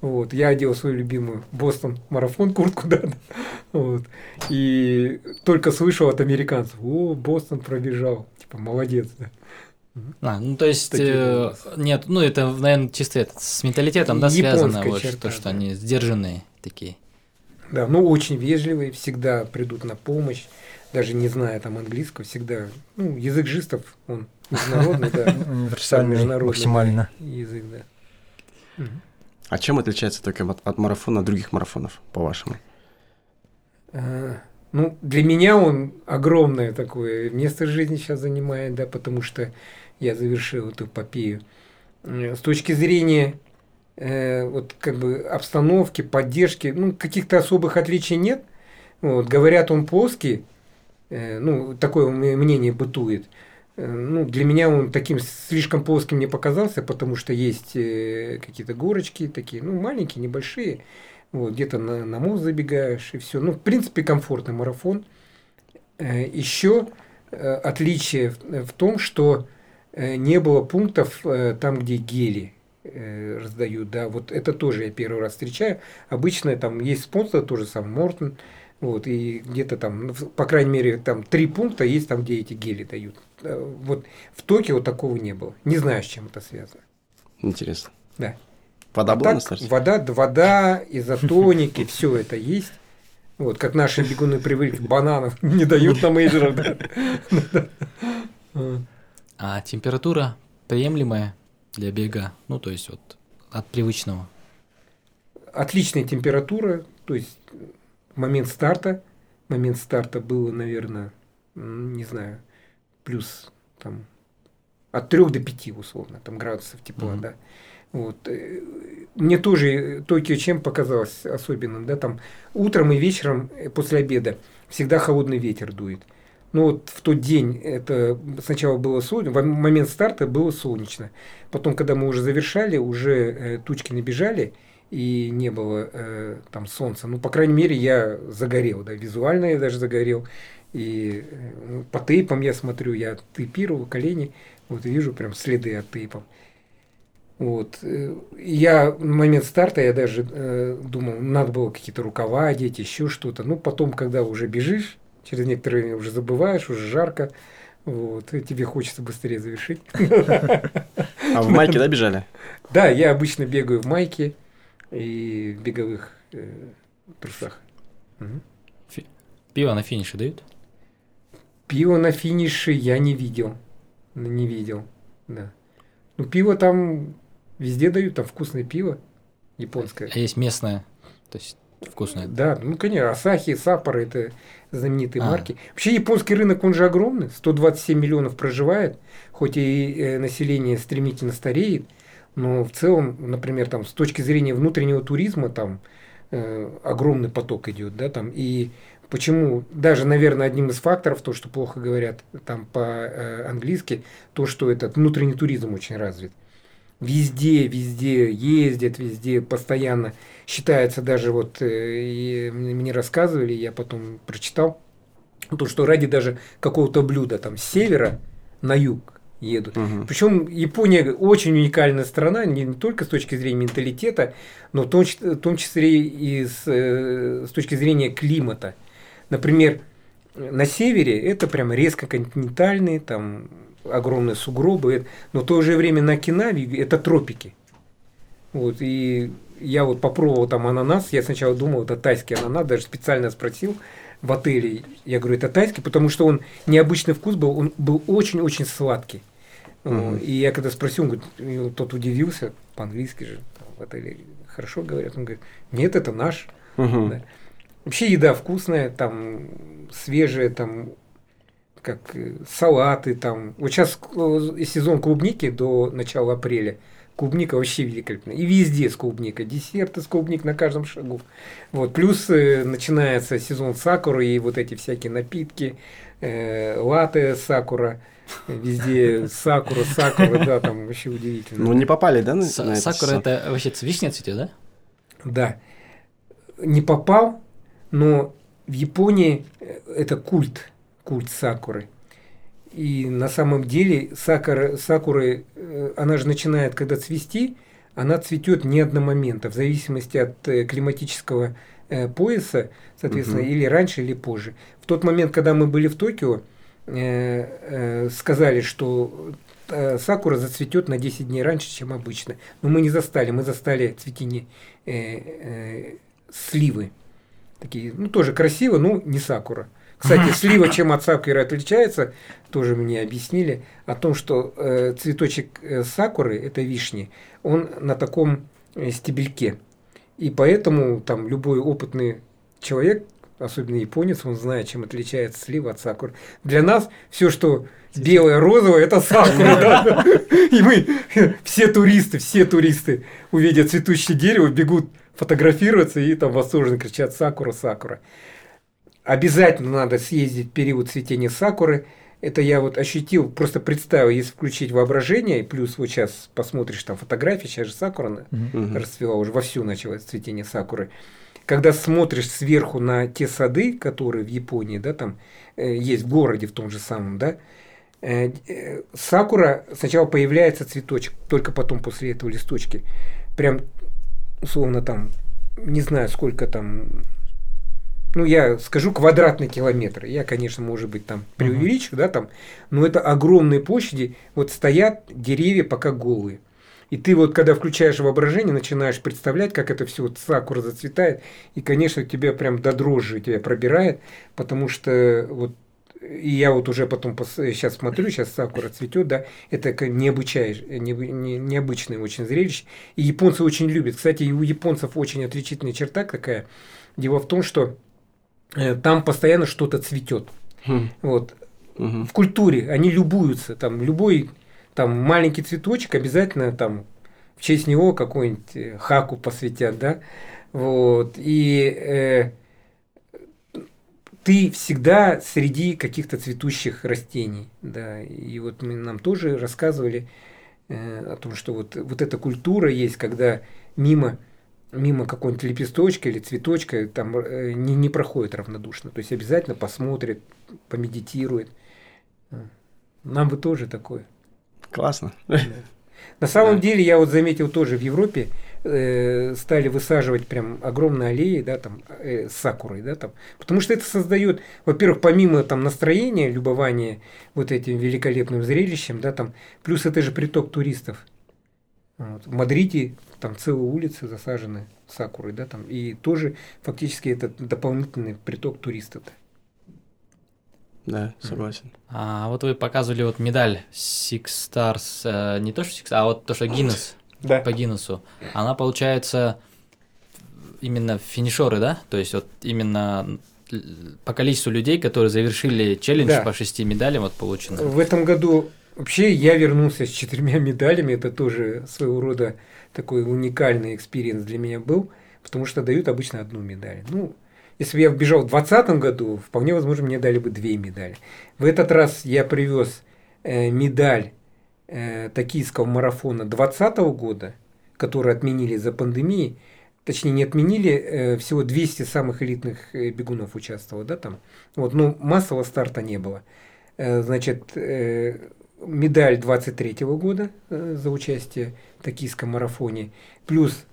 вот, я одел свою любимую Бостон марафон <laughs> куртку, да, да, вот, и только слышал от американцев, о, Бостон пробежал, типа, молодец, да. А, ну то есть Такие э, нет, ну это, наверное, чисто это, с менталитетом, да, связано, вот, черта, то, что да. они сдержанные такие. Да, ну очень вежливые, всегда придут на помощь, даже не зная там английского, всегда, ну, язык жестов, он международный, да, <laughs> Универсальный международный максимально. язык, да. А чем отличается Токио от, от марафона от других марафонов, по-вашему? Ну, для меня он огромное такое место жизни сейчас занимает, да, потому что я завершил эту эпопею. Э, С точки зрения э, вот как бы обстановки, поддержки, ну, каких-то особых отличий нет. Вот, говорят, он плоский, э, ну, такое мнение бытует. Э, Ну, для меня он таким слишком плоским не показался, потому что есть э, какие-то горочки такие, ну, маленькие, небольшие. Вот, где-то на, на мост забегаешь и все. Ну, в принципе, комфортный марафон. Еще отличие в, в том, что э, не было пунктов э, там, где гели э, раздают. Да, вот это тоже я первый раз встречаю. Обычно там есть спонсор, тоже сам Мортон. Вот, и где-то там, ну, по крайней мере, там три пункта есть там, где эти гели дают. Э, Вот в Токио такого не было. Не знаю, с чем это связано. Интересно. Да. Вода А была на так, старте? вода, вода, изотоники, все это есть. Вот, как наши бегуны привыкли, бананов <laughs> не дают на мейджерах. А температура приемлемая для бега, ну то есть вот от привычного. Отличная температура, то есть момент старта, момент старта было, наверное, не знаю, плюс там от 3 до 5 условно, там градусов тепла, Мгм. да. Вот. э, Мне тоже Токио чем показалось особенным, да, там утром и вечером э, после обеда всегда холодный ветер дует. Ну вот в тот день это сначала было солнечно, в момент старта было солнечно. Потом, когда мы уже завершали, уже э, тучки набежали, и не было э, там солнца. Ну, по крайней мере, я загорел, да, визуально я даже загорел. И э, ну, по тейпам я смотрю, я тейпировал колени, вот вижу прям следы от тейпов. Вот. Я в момент старта я даже э, думал, надо было какие-то рукава одеть, еще что-то. Ну, потом, когда уже бежишь, через некоторое время уже забываешь, уже жарко, вот, и тебе хочется быстрее завершить. <laughs> А в майке, да, бежали? Да, я обычно бегаю в майке и в беговых э, трусах. Пиво на финише дают? Пиво на финише я не видел. Не видел, да. Ну, пиво там везде дают, там вкусное пиво японское. А есть местное, то есть вкусное. Да, ну, конечно, Асахи, Саппоро – это знаменитые А. марки. Вообще японский рынок, он же огромный, 127 миллионов проживает, хоть и э, население стремительно стареет, но в целом, например, там, с точки зрения внутреннего туризма, там э, огромный поток идет, да, там, и почему, даже, наверное, одним из факторов, то, что плохо говорят там по-английски, то, что этот внутренний туризм очень развит. Везде, везде ездят, везде постоянно считается даже вот э, и мне рассказывали, я потом прочитал, то, что ради даже какого-то блюда там с севера на юг едут. Мгм. Причем Япония очень уникальная страна, не, не только с точки зрения менталитета, но в том, в том числе и с, э, с точки зрения климата. Например, на севере это прям резко континентальные, там огромные сугробы, но в то же время на Окинаве это тропики. Вот, и я вот попробовал там ананас, я сначала думал, это тайский ананас, даже специально спросил в отеле, я говорю, это тайский, потому что он необычный вкус был, он был очень-очень сладкий. Мгм. И я когда спросил, он говорит, тот удивился, по-английски же в отеле хорошо говорят, он говорит, нет, это наш. Мгм. Да. Вообще еда вкусная, там свежая, там как э, салаты, там. Вот сейчас сезон клубники до начала апреля. Клубника вообще великолепная. И везде с клубникой. Десерты с клубник на каждом шагу. Вот. Плюс э, начинается сезон сакуры и вот эти всякие напитки, э, латте сакура. Везде сакура, сакура, да, там вообще удивительно. Ну, не попали, да, на, на Сакура это вообще вишня цветет, да? Да. Не попал, но в Японии э, это культ, культ сакуры. И на самом деле сакура, сакуры, э, она же начинает, когда цвести, она цветет не одномоментно, в зависимости от э, климатического э, пояса, соответственно, Мгм. или раньше, или позже. В тот момент, когда мы были в Токио, сказали, что сакура зацветет на 10 дней раньше, чем обычно. Но мы не застали, мы застали цветение сливы. Такие, ну, тоже красиво, но не сакура. Кстати, слива чем от сакуры отличается, тоже мне объяснили, о том, что э, цветочек э, сакуры, это вишни, он на таком э, стебельке. И поэтому там любой опытный человек, особенно японец, он знает, чем отличается слива от сакуры. Для нас все, что белое, розовое, это сакура. да. <laughs> И мы, <laughs> все туристы, все туристы, увидя цветущее дерево, бегут фотографироваться и там восторженно кричат «Сакура, Сакура». Обязательно надо съездить в период цветения сакуры. Это я вот ощутил, просто представил, если включить воображение, и плюс вот сейчас посмотришь там фотографии, сейчас же сакура Мгм. расцвела, уже вовсю началось цветение сакуры. Когда смотришь сверху на те сады, которые в Японии, да, там э, есть в городе в том же самом, да, э, э, сакура сначала появляется цветочек, только потом после этого листочки. Прям, условно, там, не знаю, сколько там, ну, я скажу квадратный километр. Я, конечно, может быть, там преувеличу, да, там, но это огромные площади, вот стоят деревья пока голые. И ты вот, когда включаешь воображение, начинаешь представлять, как это все вот сакура зацветает, и, конечно, тебя прям до дрожи тебя пробирает, потому что вот и я вот уже потом сейчас смотрю, сейчас сакура цветет, да, это необычай- не- не- необычное очень зрелище. И японцы очень любят. Кстати, и у японцев очень отличительная черта какая. Дело в том, что там постоянно что-то цветет. Хм. Вот. Мгм. В культуре они любуются. Там любой там маленький цветочек обязательно там в честь него какую-нибудь э, хаку посвятят, да, вот, и э, ты всегда среди каких-то цветущих растений, да, и вот мы, нам тоже рассказывали э, о том, что вот, вот эта культура есть, когда мимо мимо какой-нибудь лепесточка или цветочка там э, не, не проходит равнодушно. То есть обязательно посмотрит, помедитирует. Нам бы тоже такое. Классно. Да. На самом да. деле я вот заметил тоже в Европе э, стали высаживать прям огромные аллеи, да, там э, с сакурой, да, там, потому что это создает, во-первых, помимо там настроения, любования вот этим великолепным зрелищем, да, там, плюс это же приток туристов. Вот. В Мадриде там целые улицы засажены сакурой, да, там, и тоже фактически это дополнительный приток туристов. Да, согласен. А вот вы показывали вот медаль Six Stars, э, не то что Six, а вот то, что Гиннес, да. по Гиннесу. Она получается именно финишеры, да? То есть вот именно по количеству людей, которые завершили челлендж да. по шести медалям, вот получено. В этом году вообще я вернулся с четырьмя медалями, это тоже своего рода такой уникальный experience для меня был, потому что дают обычно одну медаль. Ну, если бы я бежал в 2020 году, вполне возможно, мне дали бы две медали. В этот раз я привез э, медаль э, токийского марафона 2020 года, который отменили из-за пандемии, точнее не отменили, э, всего 200 самых элитных э, бегунов участвовало, да, там. Вот, но массового старта не было. Э, значит, э, медаль 23 года э, за участие токийском марафоне, плюс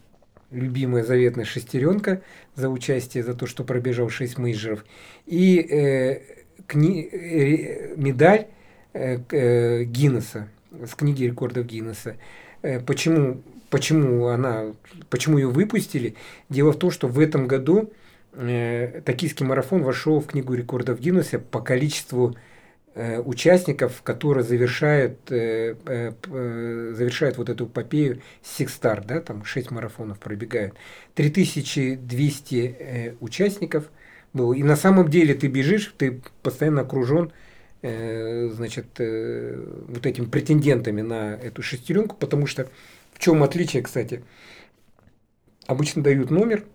любимая заветная шестеренка за участие, за то, что пробежал 6 мейджеров, и э, кни, э, медаль э, э, Гиннесса, с книги рекордов Гиннесса. Э, почему, почему она, почему ее выпустили? Дело в том, что в этом году э, токийский марафон вошел в книгу рекордов Гиннесса по количеству участников, которые завершают, э, э, завершают вот эту эпопею Star, да, там 6 марафонов пробегают. 3200 участников было. И на самом деле ты бежишь, ты постоянно окружен значит, вот этими претендентами на эту шестеренку, потому что в чем отличие, кстати, обычно дают номер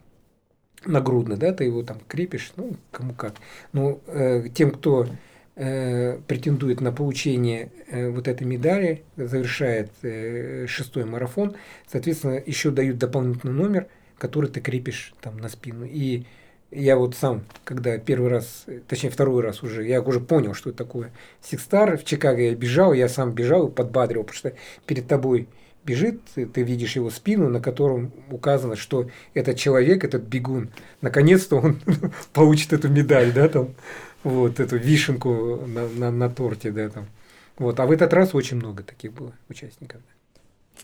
нагрудный, да, ты его там крепишь, ну, кому как. Но э, тем, кто э, претендует на получение э, вот этой медали, завершает э, шестой марафон, соответственно, еще дают дополнительный номер, который ты крепишь там на спину. И я вот сам, когда первый раз, точнее второй раз уже, я уже понял, что это такое Six Star. В Чикаго я бежал, я сам бежал и подбадривал, потому что перед тобой бежит, ты видишь его спину, на котором указано, что этот человек, этот бегун, наконец-то он <laughs> получит эту медаль, да, там, вот эту вишенку на, на, на торте, да, там. Вот, а в этот раз очень много таких было участников.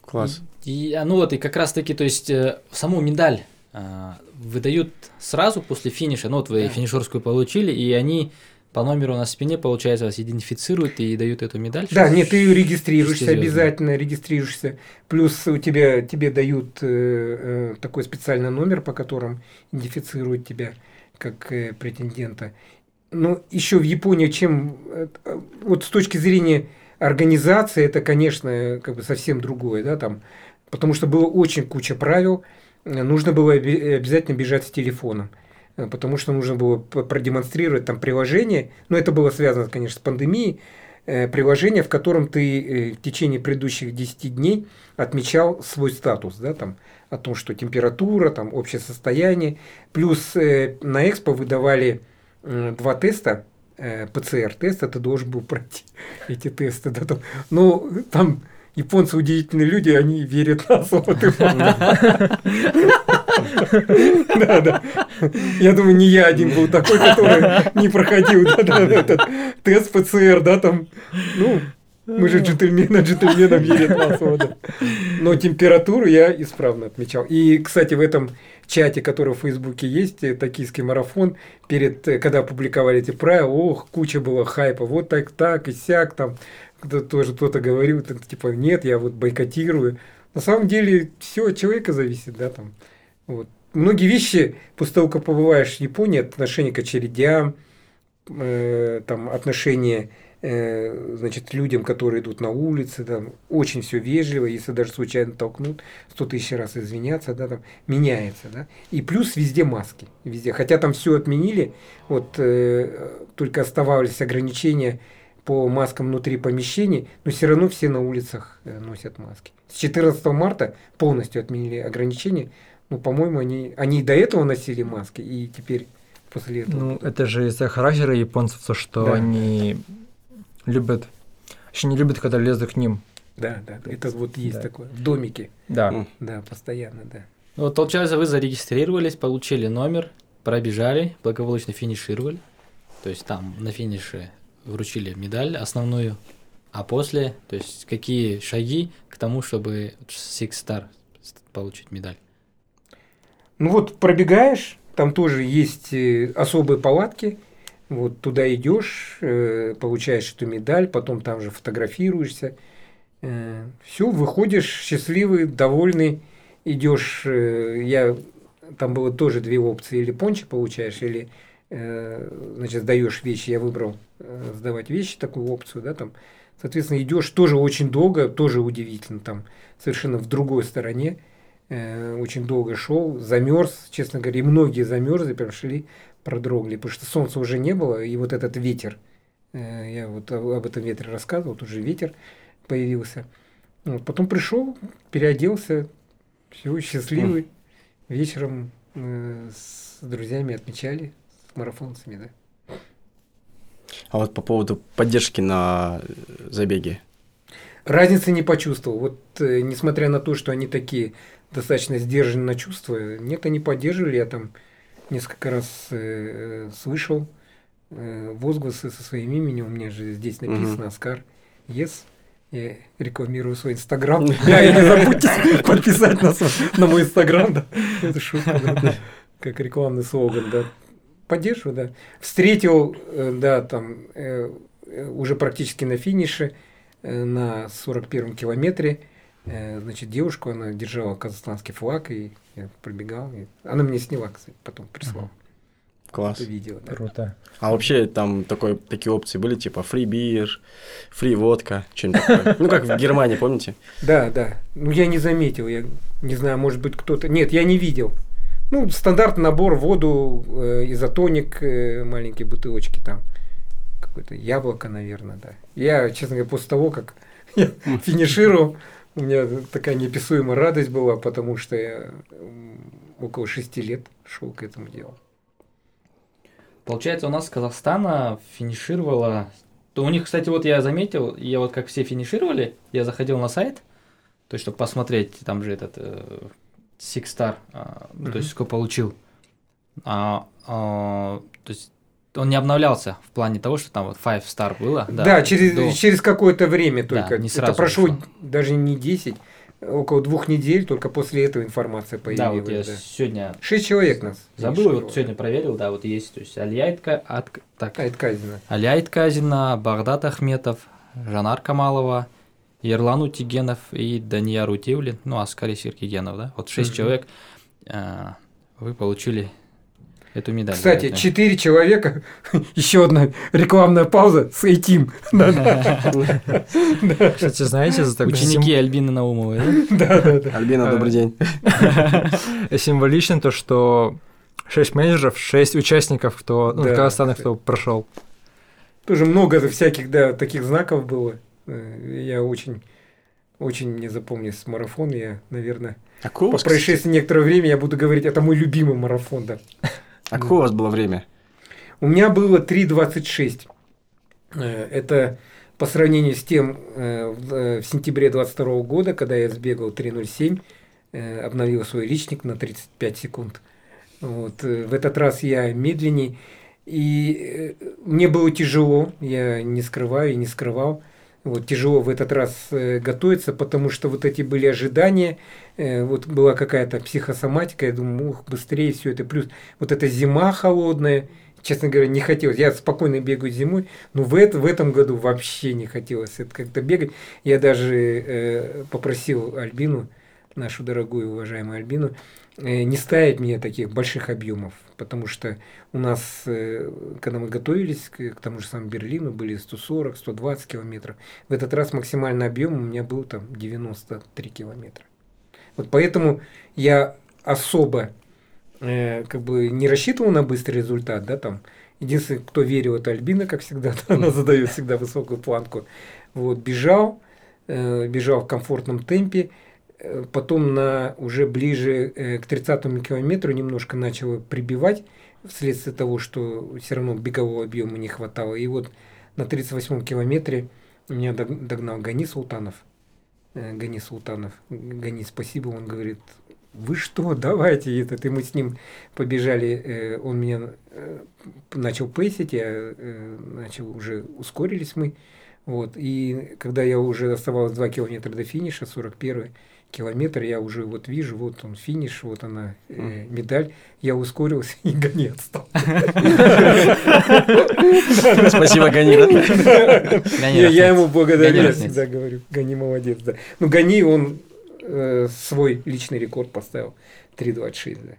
Класс. И, а, ну вот, и как раз таки, то есть, э, саму медаль э, выдают сразу после финиша, ну вот вы да. финишерскую получили, и они по номеру на спине, получается, вас идентифицируют и дают эту медаль? Да, нет, ты регистрируешься, обязательно регистрируешься. Плюс у тебя, тебе дают э, э, такой специальный номер, по которому идентифицируют тебя как э, претендента. Ну, еще в Японии, чем э, вот с точки зрения организации, это, конечно, как бы совсем другое, да, там, потому что было очень куча правил, нужно было обязательно бежать с телефоном, э, потому что нужно было продемонстрировать там приложение, но это было связано, конечно, с пандемией, э, приложение, в котором ты в течение предыдущих 10 дней отмечал свой статус, да, там, о том, что температура, там, общее состояние, плюс на экспо выдавали два теста, э, ПЦР-теста, ты должен был пройти <laughs> эти тесты. Да, там. Ну, там японцы удивительные люди, они верят на слово. <laughs> Да, да. Я думаю, не я один был такой, который не проходил этот тест ПЦР, да, там, ну, мы же джентльмены, верят на слово. Но температуру я исправно отмечал. И, кстати, в этом чате, который в Фейсбуке есть, э, токийский марафон, перед, э, когда опубликовали эти правила, ох, куча было хайпа, вот так, так и сяк, там, кто тоже кто-то говорил, типа, нет, я вот бойкотирую. На самом деле, все от человека зависит, да, там, вот. Многие вещи, после того, как побываешь в Японии, отношение к очередям, э, там, отношение значит, людям, которые идут на улице, там, очень все вежливо, если даже случайно толкнут, сто тысяч раз извиняться, да, там, меняется, да. И плюс везде маски, везде. Хотя там все отменили, вот э, только оставались ограничения по маскам внутри помещений, но все равно все на улицах э, носят маски. С 14 марта полностью отменили ограничения, ну, по-моему, они, они и до этого носили маски, и теперь после этого. Ну, это же из-за характера японцев, то, что Да. они любят, еще не любят, когда лезут к ним. Да, да, это вот есть Да. такое. В домике, Да. Да, постоянно, да. Вот, получается, вы зарегистрировались, получили номер, пробежали, благополучно финишировали. То есть там на финише вручили медаль основную. А после, то есть какие шаги к тому, чтобы Six Star получить медаль? Ну вот пробегаешь, там тоже есть э, особые палатки. Вот туда идешь, э, получаешь эту медаль, потом там же фотографируешься. все, выходишь счастливый, довольный, идешь. э, я там было тоже две опции: или пончик получаешь, или э, значит сдаешь вещи. Я выбрал э, сдавать вещи такую опцию, да, там. Соответственно, идешь тоже очень долго, тоже удивительно, там совершенно в другой стороне. Э, очень долго шел, замерз, честно говоря, и многие замерзли, прям шли, продрогли, потому что солнца уже не было, и вот этот ветер, э, я вот об этом ветре рассказывал, тут же ветер появился. Вот, потом пришел, переоделся, все, счастливый. Вечером э, с друзьями отмечали, с марафонцами, да. А вот по поводу поддержки на э, забеге. Разницы не почувствовал. Вот э, несмотря на то, что они такие достаточно сдержаны на чувства, нет, они поддерживали. Я там несколько раз э, слышал э, возгласы со своим именем. У меня же здесь написано. Оскар Yes. Я рекламирую свой инстаграм. <laughs> Да, и не забудьте подписать нас на мой инстаграм. да. Это шутка, да. Как рекламный слоган, да. Поддерживаю, да. Встретил, э, да, там э, э, уже практически на финише, на 41-м километре, значит, девушку, она держала казахстанский флаг, и я пробегал. и Она мне сняла, кстати, потом прислала Класс. это видео. да. Круто. А вообще там такой, такие опции были, типа фри бир, фри водка, что-нибудь такое. <laughs> Ну, как в Германии, помните? Да, да. Ну, я не заметил, я не знаю, может быть, кто-то... Нет, я не видел. Ну, стандартный набор, воду, э, изотоник, э, маленькие бутылочки там. Какое-то яблоко, наверное, да. Я, честно говоря, после того, как <laughs> я <laughs> финишировал, у меня такая неописуемая радость была, потому что я около шести лет шел к этому делу. Получается, у нас Казахстана финишировала... То у них, кстати, вот я заметил, я вот как все финишировали, я заходил на сайт, то есть, чтобы посмотреть, там же этот э, Six Star, а, ну, то есть, сколько получил. А, а, то есть, он не обновлялся в плане того, что там вот Five Star было. Да, через, до- через какое-то время Да, только. не Это сразу прошло вышло. даже не 10, около двух недель, только после этого информация Да, появилась. вот я да. сегодня Шесть человек нас. забыл, вот сегодня проверил, да, вот есть, то есть, Альяйтка, от, так, А, это Казина. Аляйт Казина, Багдад Ахметов, Жанар Камалова, Ерлан Утигенов и Данияр Утивлин, ну, Аскари Сиркигенов, да? Вот шесть Мгм. человек э, вы получили эту медаль. Кстати, четыре человека, <laughs> еще одна рекламная пауза с этим. <laughs> Кстати, знаете, за такой Ученики Альбины Наумовой, <laughs> да? Да, да. Альбина, Э, добрый день. сим- символично то, что шесть менеджеров, шесть участников, кто, ну, Казахстана, кто прошел. Тоже много всяких, да, таких знаков было. Э, Я очень, очень мне запомнился марафон. Я, наверное, А у по происшествии некоторое время я буду говорить, это мой любимый марафон, да. А какое у вас было время? У меня было 3.26. Э, Это по сравнению с тем э, в э, в сентябре 22 года, когда я сбегал 3.07, э, обновил свой личник на 35 секунд. Вот. В этот раз я медленней. И мне было тяжело, я не скрываю и не скрывал. Вот, тяжело в этот раз э, готовиться, потому что вот эти были ожидания, э, вот была какая-то психосоматика, я думаю, ух, быстрее все это, плюс вот эта зима холодная, честно говоря, не хотелось. Я спокойно бегаю зимой, но в, это, в этом году вообще не хотелось это как-то бегать. Я даже э, попросил Альбину нашу дорогую уважаемую Альбину, э, не ставить мне таких больших объемов, потому что у нас, э, когда мы готовились к, тому же самому Берлину, были 140-120 километров. В этот раз максимальный объем у меня был там 93 километра. Вот поэтому я особо э, как бы не рассчитывал на быстрый результат, да, там. Единственный, кто верил, это Альбина, как всегда, <laughs> она задает всегда высокую планку. Вот, бежал, бежал в комфортном темпе, потом на уже ближе э, к 30 километру немножко начал прибивать, вследствие того, что все равно бегового объема не хватало. И вот на 38 километре меня догнал Гани Султанов. Гани Султанов. Гани, спасибо, он говорит, вы что, давайте этот. И мы с ним побежали, он меня начал пейсить, я начал, уже ускорились мы. Вот. И когда я уже оставалось 2 километра до финиша, 41 километр, я уже вот вижу, вот он финиш, вот она, э, медаль. Я ускорился <laughs> и Гани отстал. <laughs> Спасибо, Гани. <laughs> Я ему благодарю, всегда говорю. Гани молодец, да. Ну, Гани, он э, свой личный рекорд поставил. 3.26, да.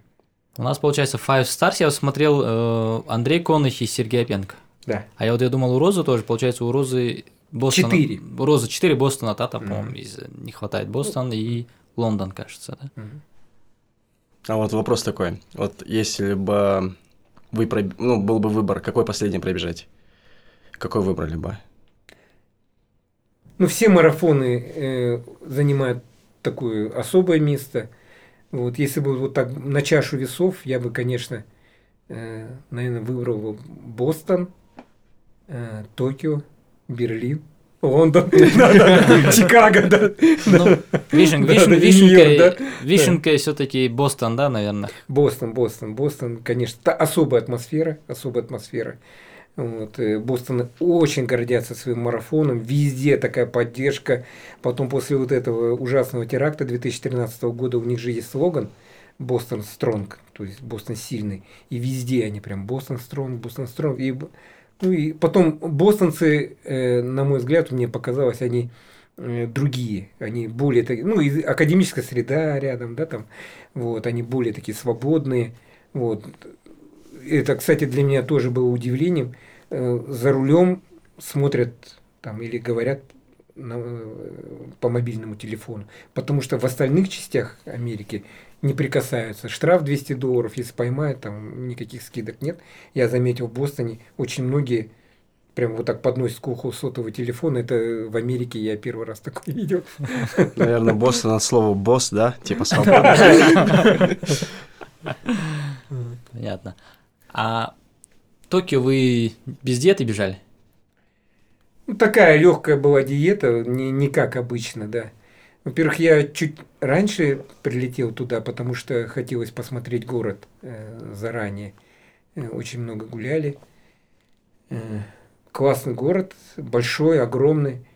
У нас, получается, Five Stars, я смотрел э, Андрей Конохи и Сергей Опенко. Да. А я вот я думал, у Розы тоже, получается, у Розы Бостон. Четыре. Роза 4, Бостон, а Тата, по-моему, mm-hmm. не хватает Бостон и Лондон, кажется, да? Mm-hmm. А вот вопрос такой. Вот если бы вы проб... ну, был бы выбор, какой последний пробежать? Какой выбрали бы? Ну, все марафоны э, занимают такое особое место. Вот, если бы вот так на чашу весов, я бы, конечно, э, наверное, выбрал Бостон, э, Токио, Берлин, Лондон, <laughs> Чикаго, да. Ну, вишенкой все-таки Бостон, да, наверное. Бостон, Бостон, Бостон, конечно, особая атмосфера, особая атмосфера. Вот, э, Бостон очень гордятся своим марафоном, везде такая поддержка. Потом после вот этого ужасного теракта 2013 года у них же есть слоган «Бостон Стронг», то есть Бостон сильный. И везде они прям «Бостон Стронг», «Бостон Стронг». И ну и потом бостонцы, э, на мой взгляд, мне показалось, они э, другие, они более такие, ну и академическая среда рядом, да, там, вот, они более такие свободные, вот. Это, кстати, для меня тоже было удивлением. Э, за рулем смотрят там или говорят на, по мобильному телефону, потому что в остальных частях Америки не прикасаются. Штраф 200 долларов, если поймают, там никаких скидок нет. Я заметил в Бостоне, очень многие прям вот так подносят к уху сотовый телефон. Это в Америке я первый раз такое видел. Наверное, Бостон от слова босс, да? Типа свобода. <laughs> Понятно. А Токио вы без диеты бежали? Ну, такая легкая была диета, не, не как обычно, да. Во-первых, я чуть раньше прилетел туда, потому что хотелось посмотреть город э, заранее. Э, очень много гуляли. Э, классный город, большой, огромный.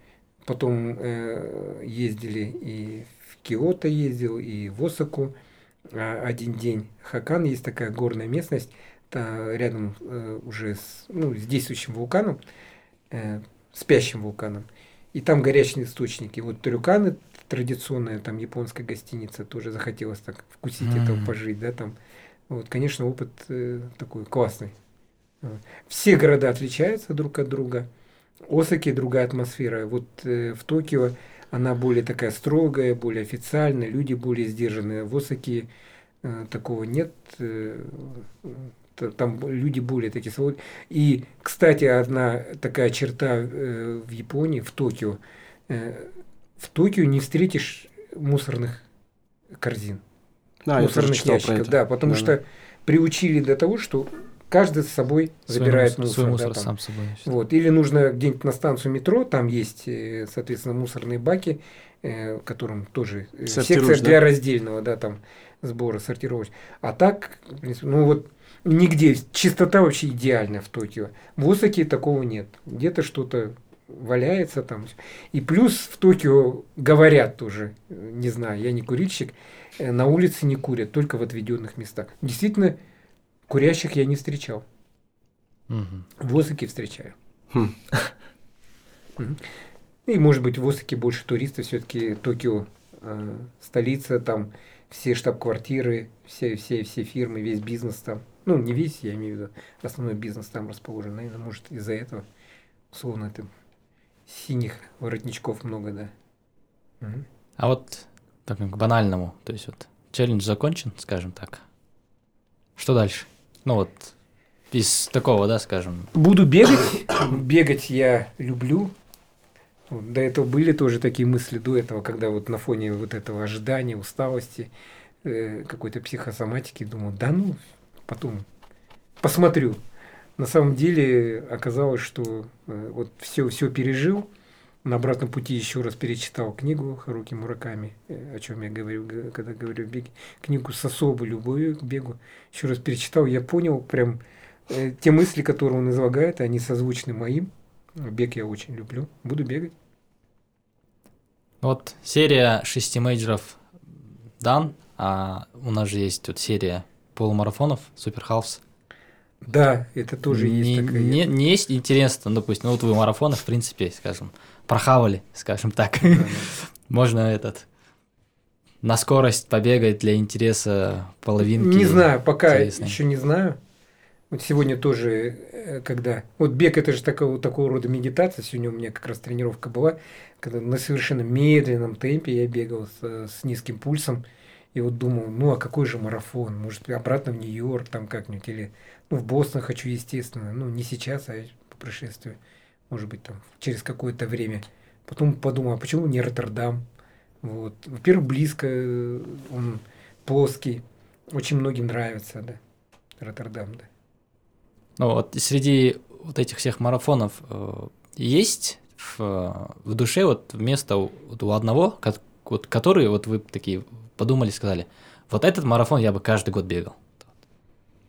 Потом э, ездили и в Киото ездил, и в Осаку э, один день. Хакан есть такая горная местность, та, рядом э, уже с, ну, с действующим вулканом, э, спящим вулканом. И там горячие источники. Вот Трюканы традиционная там японская гостиница, тоже захотелось так вкусить mm-hmm. этого, пожить, да, там. Вот, конечно, опыт э, такой классный. Все города отличаются друг от друга. Осаки другая атмосфера. Вот э, в Токио она более такая строгая, более официальная, люди более сдержанные. В Осаке э, такого нет. Э, там люди более такие свободные. И, кстати, одна такая черта э, в Японии, в Токио, э, в Токио не встретишь мусорных корзин. А, мусорных ящиков, да, потому да, что да. приучили до того, что каждый с собой свой забирает мусор. Свой мусор да, сам собой. Вот. Или нужно где-нибудь на станцию метро, там есть, э, соответственно, мусорные баки, э, которым тоже э, секция да? для раздельного, да, там сбора, сортировать. А так, ну вот нигде, чистота вообще идеальная в Токио. В Осаке такого нет. Где-то что-то валяется там. И плюс в Токио говорят тоже, не знаю, я не курильщик, э, на улице не курят, только в отведенных местах. Действительно, курящих я не встречал. Угу. В Осаке встречаю. Хм. <laughs> И может быть в Осаке больше туристов, все-таки Токио э, столица, там все штаб-квартиры, все, все, все фирмы, весь бизнес там. Ну, не весь, я имею в виду, основной бизнес там расположен. Наверное, может, из-за этого, условно, это синих воротничков много, да. А вот так к банальному, то есть вот челлендж закончен, скажем так. Что дальше? Ну вот из такого, да, скажем. Буду бегать. <coughs> Бегать я люблю. До этого были тоже такие мысли до этого, когда вот на фоне вот этого ожидания, усталости, э, какой-то психосоматики, думал, да ну, потом посмотрю. На самом деле оказалось, что э, вот все, все пережил. На обратном пути еще раз перечитал книгу Харуки Мураками, э, о чем я говорю, когда говорю о беге. Книгу с особой любовью к бегу. Еще раз перечитал, я понял прям э, те мысли, которые он излагает, они созвучны моим. Бег я очень люблю. Буду бегать. Вот серия шести мейджеров дан, а у нас же есть вот серия полумарафонов, Супер Халфс. Да, это тоже не, есть такая. не, не есть интересно, ну, допустим, ну вот вы марафоны, в принципе, скажем, прохавали, скажем так. Да, да. <laughs> Можно этот на скорость побегать для интереса половинки. Не знаю, пока интересной. еще не знаю. Вот сегодня тоже, э, когда... Вот бег это же такого, такого рода медитация. Сегодня у меня как раз тренировка была, когда на совершенно медленном темпе я бегал с, с низким пульсом. И вот думал, ну а какой же марафон? Может, обратно в Нью-Йорк там как-нибудь? Или ну, в Бостон хочу, естественно. Ну, не сейчас, а по пришествию. Может быть, там через какое-то время. Потом подумал, а почему не Роттердам? Вот. Во-первых, близко, э, он плоский. Очень многим нравится, да. Роттердам, да. Ну вот среди вот этих всех марафонов э, есть в, в душе вот место вот у одного, ко- вот, который вот вы такие подумали, сказали, вот этот марафон я бы каждый год бегал.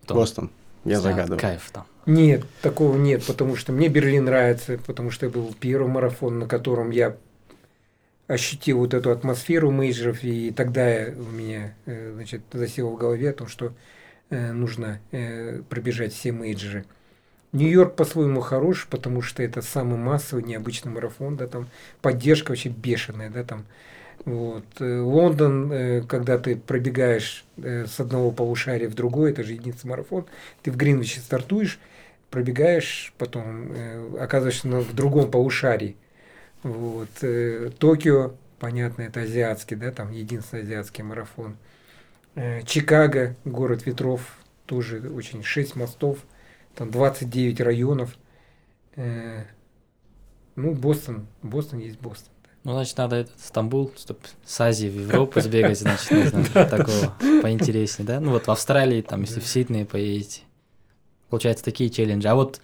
Потом, Бостон. Я загадываю. Кайф там. Нет, такого нет, потому что мне Берлин нравится, потому что это был первый марафон, на котором я ощутил вот эту атмосферу мейджеров, и тогда у меня э, значит, засело в голове о том, что э, нужно э, пробежать все мейджеры. Нью-Йорк по-своему хорош, потому что это самый массовый, необычный марафон, да, там поддержка вообще бешеная, да, там. Вот. Э, Лондон, э, когда ты пробегаешь э, с одного полушария в другое, это же единственный марафон, ты в Гринвиче стартуешь, пробегаешь, потом оказываешься в другом полушарии. Вот. Токио, понятно, это азиатский, да, там единственный азиатский марафон. Чикаго, город ветров, тоже очень, 6 мостов, там 29 районов. Ну, Бостон, Бостон есть Бостон. Ну, значит, надо этот Стамбул, чтоб с Азии в Европу сбегать, значит, нужно <laughs> такого поинтереснее, да? Ну, вот в Австралии, там, если в Сидней поедете. Получается, такие челленджи. А вот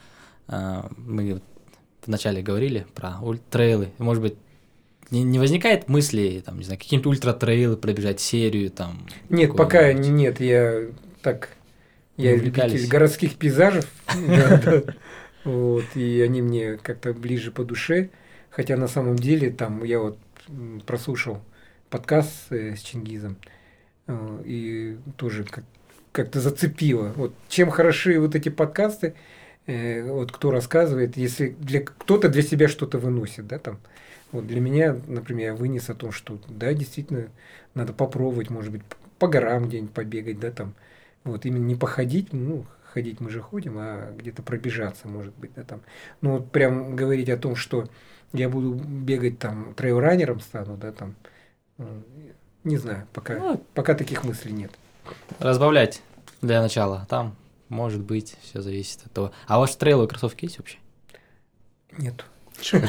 а, мы вначале говорили про трейлы. Может быть, не, не возникает мысли, там, не знаю, какие-нибудь ультра-трейлы пробежать серию, там? Нет, пока нет, я так, я любитель городских пейзажев, <laughs> вот, и они мне как-то ближе по душе, хотя на самом деле там я вот прослушал подкаст э, с Чингизом, э, и тоже как- как-то зацепило. Вот чем хороши вот эти подкасты, э, вот кто рассказывает, если для кто-то для себя что-то выносит, да, там. Вот для меня, например, я вынес о том, что да, действительно, надо попробовать, может быть, по горам где-нибудь побегать, да, там. Вот именно не походить, ну, ходить мы же ходим, а где-то пробежаться, может быть, да, там. Ну, вот прям говорить о том, что я буду бегать там, трейл-раннером стану, да, там, э, не знаю, пока, Ну. пока таких мыслей нет. Разбавлять для начала. Там, может быть, все зависит от того. А ваши трейловые кроссовки есть вообще? Нет. Что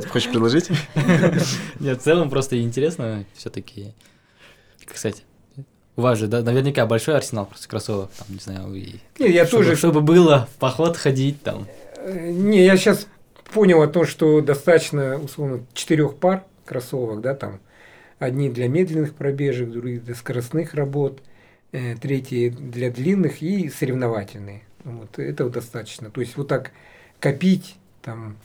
ты хочешь предложить? Нет, в целом просто интересно все-таки. Кстати, у вас же да, наверняка большой арсенал просто кроссовок, там, не знаю, и Нет, я чтобы, тоже чтобы было в поход ходить там. Э, Не, я сейчас понял о том, что достаточно, условно, четырех пар кроссовок, да, там. Одни для медленных пробежек, другие для скоростных работ, э, третьи для длинных и соревновательные. Вот, этого достаточно. То есть вот так копить там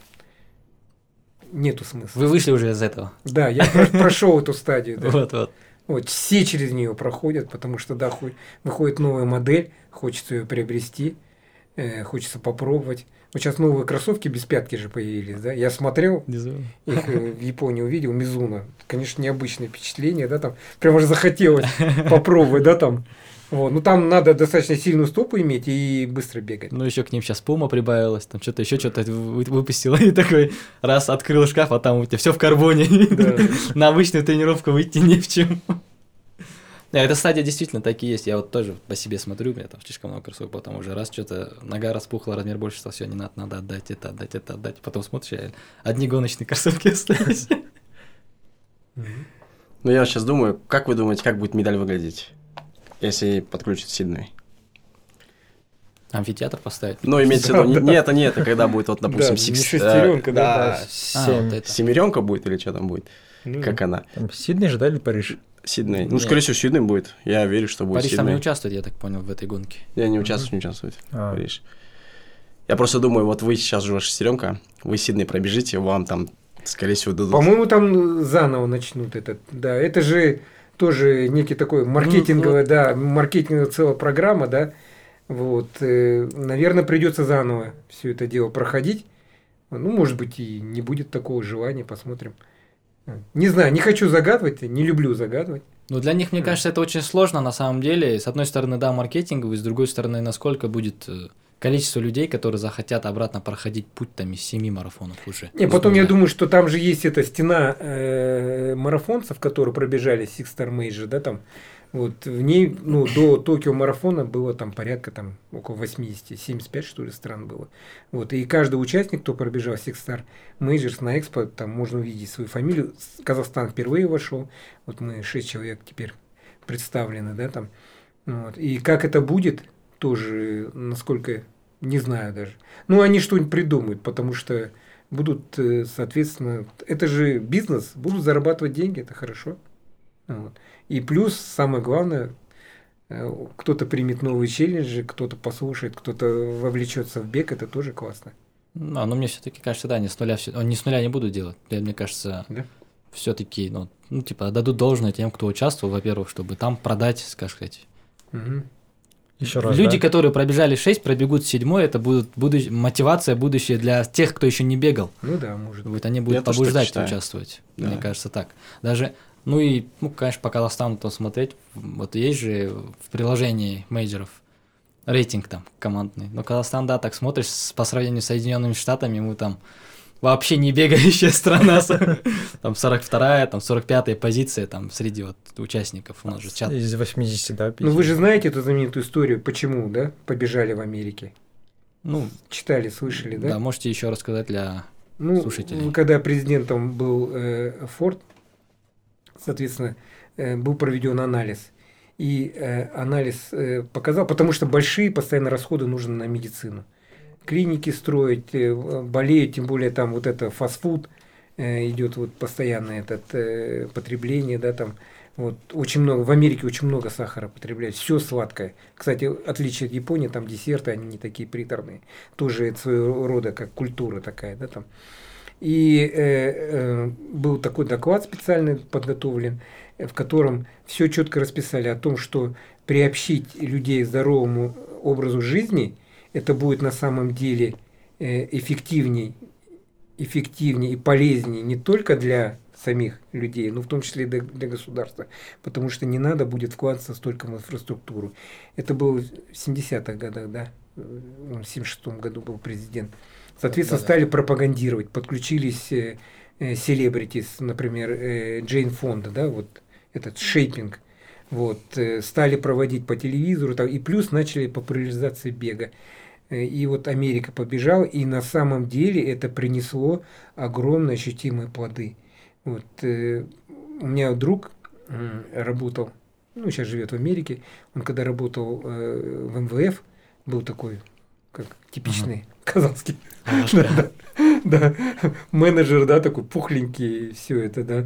нету смысла. Вы вышли уже из этого. Да, я прошел эту стадию. Вот, вот. Вот, все через нее проходят, потому что, да, хо- выходит новая модель, хочется ее приобрести. э, хочется попробовать. Вот сейчас новые кроссовки без пятки же появились, да? Я смотрел, их э, в Японии увидел, Мизуна. Конечно, необычное впечатление, да, там прямо же захотелось <laughs> попробовать, да, там. Вот. Ну там надо достаточно сильную стопу иметь и быстро бегать. Ну, еще к ним сейчас Пума прибавилась, там что-то еще что-то выпустила, и такой раз открыл шкаф, а там у тебя все в карбоне. <laughs> На обычную тренировку выйти не в чем. Эта стадия действительно так и есть. Я вот тоже по себе смотрю, у меня там слишком много кроссовок, потом уже раз что-то нога распухла, размер больше стал, все, не надо, надо отдать это, отдать это, отдать. Потом смотришь, одни гоночные кроссовки <laughs> остались. Ну, я сейчас думаю, как вы думаете, как будет медаль выглядеть? если подключат Сидней. Амфитеатр поставить? Ну, имеется в виду, не это, не это, когда будет, вот, допустим, сикс... шестеренка, да, а, семеренка будет или что там будет? Ну, как она? Сидней же, да, или Париж? Сидней. Ну, скорее всего, Сидней будет. Я верю, что будет Париж Сидней. там не участвует, я так понял, в этой гонке. Я не участвую, не участвует. А. Париж. Я просто думаю, вот вы сейчас же шестеренка, вы Сидней пробежите, вам там, скорее всего, дадут. По-моему, там заново начнут этот. Да, это же тоже некий такой маркетинговый, ну, да, маркетинговая целая программа, да. Вот, э, наверное, придется заново все это дело проходить. Ну, может быть, и не будет такого желания, посмотрим. Не знаю, не хочу загадывать, не люблю загадывать. Ну, для них, мне кажется, это очень сложно на самом деле. С одной стороны, да, маркетинговый, с другой стороны, насколько будет э, количество людей, которые захотят обратно проходить путь там из семи марафонов уже. Не, потом я думаю, что там же есть эта стена э, марафонцев, которые пробежали Six Star Major, да, там, вот в ней, ну, до Токио марафона было там порядка там около 80, 75 что ли стран было. Вот, и каждый участник, кто пробежал Six Majors на Экспо, там можно увидеть свою фамилию. Казахстан впервые вошел, вот мы 6 человек теперь представлены, да, там. Вот. И как это будет, тоже, насколько не знаю даже. Ну, они что-нибудь придумают, потому что будут, э, соответственно, это же бизнес, будут зарабатывать деньги, это хорошо. Вот. И плюс, самое главное, э, кто-то примет новые челленджи, кто-то послушает, кто-то вовлечется в бег, это тоже классно. Ну, но мне все-таки кажется, да, не с нуля, не с нуля не буду делать. Мне кажется, да? все-таки, ну, ну, типа, дадут должное тем, кто участвовал, во-первых, чтобы там продать, скажем сказать. Угу. Еще раз, Люди, да? которые пробежали 6, пробегут 7, это будет будущ... мотивация будущее для тех, кто еще не бегал. Ну да, может быть. Они будут Я побуждать участвовать. Да. Мне кажется, так. Даже, ну и, ну, конечно, по Казахстану то смотреть, вот есть же в приложении мейджеров рейтинг там командный. Но Казахстан, да, так смотришь, по сравнению с Соединенными Штатами, мы там вообще не бегающая страна. <laughs> Там 42-я, там 45-я позиция там среди вот участников у нас же чат. Из 80, да? 50. Ну вы же знаете эту знаменитую историю, почему, да, побежали в Америке? Ну, читали, слышали, да? Да, можете еще рассказать для ну, слушателей. Когда президентом был э, Форд, соответственно, э, был проведен анализ. И э, анализ э, показал, потому что большие постоянно расходы нужны на медицину клиники строить, болеют, тем более там вот это фастфуд идет вот постоянно этот э, потребление, да, там вот очень много, в Америке очень много сахара потребляют, все сладкое. Кстати, отличие от Японии, там десерты, они не такие приторные. Тоже это своего рода как культура такая, да, там. И э, э, был такой доклад специальный подготовлен, в котором все четко расписали о том, что приобщить людей к здоровому образу жизни это будет на самом деле э, эффективней, эффективнее и полезнее не только для самих людей, но в том числе и для, для государства, потому что не надо будет вкладываться столько в инфраструктуру. Это было в 70-х годах, да, в 76-м году был президент. Соответственно, да, да. стали пропагандировать, подключились э, э, селебритис, например, Джейн Фонда, да, вот этот шейпинг, вот, стали проводить по телевизору, и плюс начали популяризация бега. Э, и вот Америка побежала, и на самом деле это принесло огромные ощутимые плоды. Вот, э, у меня друг э, работал, ну, сейчас живет в Америке, он когда работал э, в МВФ, был такой, как типичный uh казахский, <laughs> да, да, менеджер, да, такой пухленький, все это, да,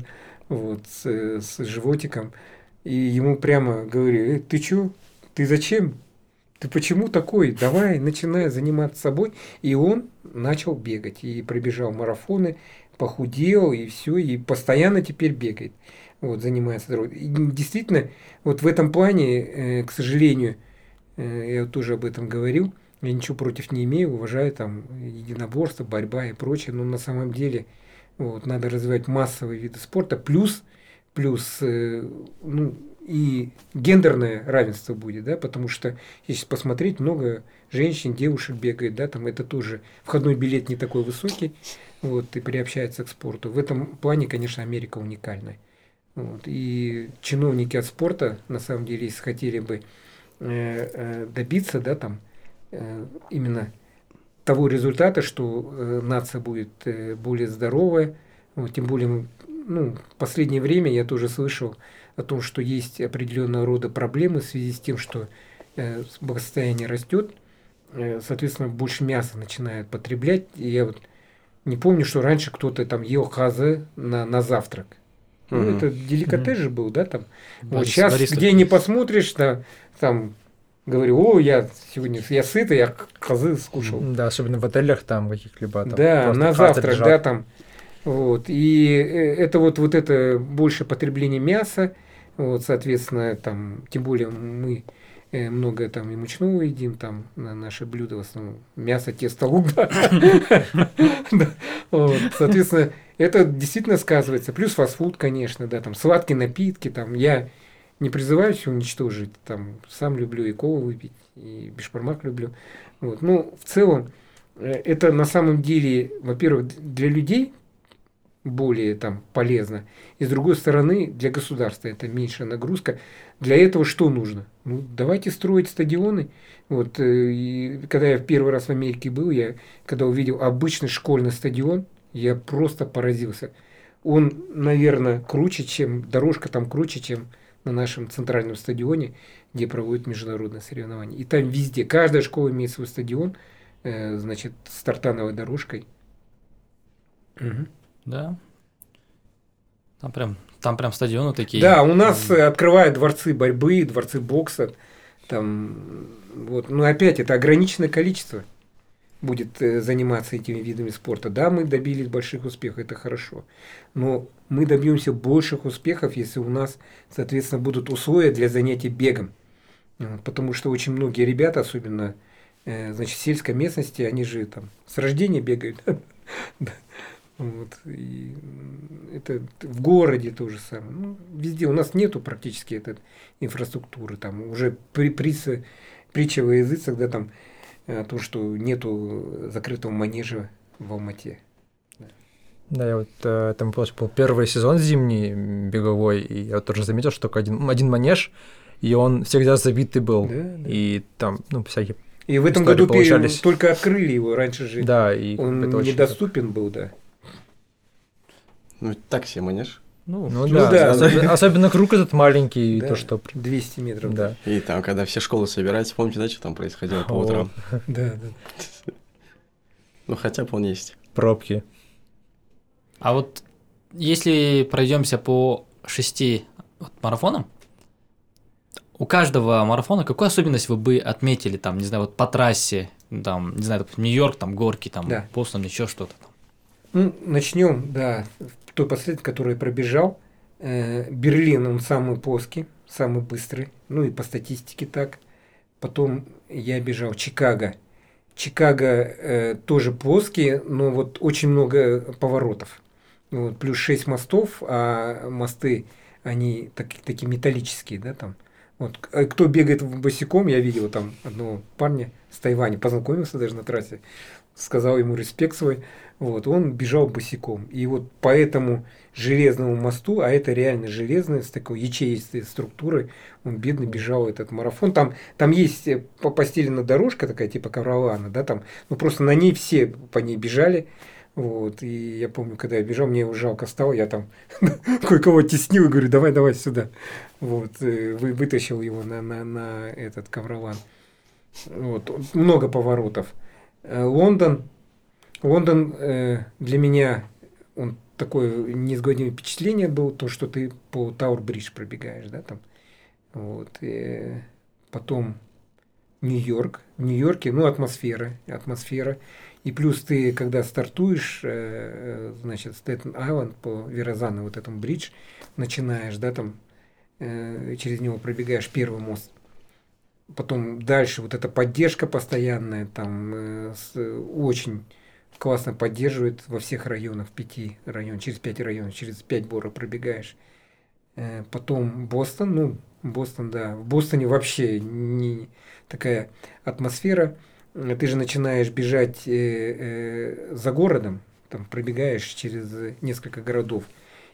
вот, с, с животиком. И ему прямо говорю, ты чё, ты зачем ты почему такой? Давай, начинай заниматься собой. И он начал бегать. И пробежал марафоны, похудел, и все, и постоянно теперь бегает. Вот, занимается здоровьем. И действительно, вот в этом плане, э, к сожалению, э, я тоже об этом говорил, Я ничего против не имею, уважаю там единоборство, борьба и прочее, но на самом деле вот, надо развивать массовые виды спорта, плюс, плюс э, ну, и гендерное равенство будет, да, потому что если посмотреть, много женщин, девушек бегает, да, там это тоже входной билет не такой высокий, вот, и приобщается к спорту. В этом плане, конечно, Америка уникальная. Вот, и чиновники от спорта, на самом деле, если хотели бы э, э, добиться, да, там, именно того результата, что э, нация будет э, более здоровая, вот, тем более, ну, в последнее время я тоже слышал о том, что есть определенного рода проблемы в связи с тем, что э, благосостояние растет, э, соответственно, больше мяса начинают потреблять. И я вот не помню, что раньше кто-то там ел хазы на, на завтрак. Ну, Мгм. это деликатес же был, да, там. вот Борис- сейчас, Борис где такой. не посмотришь, да, там, говорю, о, я сегодня, я сытый, я хазы скушал. Да, особенно в отелях там каких-либо. там Да, на завтрак, лежат. да, там. Вот. И э, это вот, вот это больше потребление мяса, вот, соответственно, там, тем более мы э, много там и мучного едим, там, на наши блюда в основном мясо, тесто, лук, <laughs> Соответственно, это действительно сказывается. Плюс фастфуд, конечно, да, там, сладкие напитки, там, я не призываю все уничтожить, там, сам люблю и колу выпить, и бешбармак люблю. Вот. Ну, в целом, э, это на самом деле, во-первых, для людей более там полезно, и с другой стороны, для государства это меньшая нагрузка. Для этого что нужно? Ну, давайте строить стадионы. Вот, э, и когда я в первый раз в Америке был, я когда увидел обычный школьный стадион, я просто поразился. Он, наверное, круче, чем дорожка там круче, чем на нашем центральном стадионе, где проводят международные соревнования. И там везде, каждая школа имеет свой стадион, э, значит, с тартановой дорожкой. Мгм. Да. Там прям, там прям стадионы такие. Да, у нас э, открывают дворцы борьбы, дворцы бокса. Там, вот, но опять это ограниченное количество будет э, заниматься этими видами спорта. Да, мы добились больших успехов, это хорошо. Но мы добьемся больших успехов, если у нас, соответственно, будут условия для занятий бегом. Потому что очень многие ребята, особенно э, значит, в сельской местности, они же там с рождения бегают. <laughs> Вот, и это в городе то же самое. Ну, везде у нас нету практически этой инфраструктуры. Там уже при, притча, притча во языцах, да, там э, о том, что нету закрытого манежа в Алмате. Да, я вот э, там был первый сезон зимний беговой, и я вот тоже заметил, что только один, один манеж, и он всегда забитый был. Да, да. И там, ну, всякие... И в этом году получались. только открыли его, раньше же Да, и он это очень- недоступен был, да. Ну, так себе манеж. Ну, Ну, Ну да, да, особенно, особенно круг этот маленький, и Да, то, что... 200 метров. Да. И там, когда все школы собираются, помните, да, что там происходило по утрам? <laughs> Да, да. Ну, хотя бы он есть. Пробки. А вот если пройдемся по шести вот марафонам, у каждого марафона какую особенность вы бы отметили, там, не знаю, вот по трассе, там, не знаю, Нью-Йорк, там, горки, там, Да. Бостон, еще что-то там. Ну, начнем, да, той последовательности, который пробежал. Э, Берлин, он самый плоский, самый быстрый, ну и по статистике так. Потом я бежал Чикаго. Чикаго э, тоже плоский, но вот очень много поворотов. Вот, плюс 6 мостов, а мосты, они так, такие металлические, да, там. Вот, э, кто бегает босиком, я видел там одного парня с Тайваня, познакомился даже на трассе, сказал ему респект свой, вот, он бежал босиком. И вот по этому железному мосту, а это реально железный, с такой ячеистой структурой, он бедный бежал этот марафон. Там, там есть э, по- постелена дорожка такая, типа каравана, да, там, ну просто на ней все по ней бежали. Вот, и я помню, когда я бежал, мне его жалко стало, я там <laughs> кое-кого теснил и говорю, давай, давай сюда. Вот, э, вы, вытащил его на, на, на этот коврован. Вот, много поворотов. Э, Лондон, Лондон э, для меня он такое неизгладимое впечатление был, то, что ты по Тауэр-Бридж пробегаешь, да, там. Вот. э, потом Нью-Йорк. В Нью-Йорке, ну, атмосфера, атмосфера. И плюс ты, когда стартуешь, э, э, значит, Стэттен Айленд по Верозану, вот этому бридж, начинаешь, да, там, э, через него пробегаешь первый мост. потом дальше вот эта поддержка постоянная, там очень классно поддерживает во всех районах, пяти районов, через пять районов, через пять бора пробегаешь. Потом Бостон, ну, Бостон, да. В Бостоне вообще не такая атмосфера. Ты же начинаешь бежать э, э, за городом, там пробегаешь через несколько городов,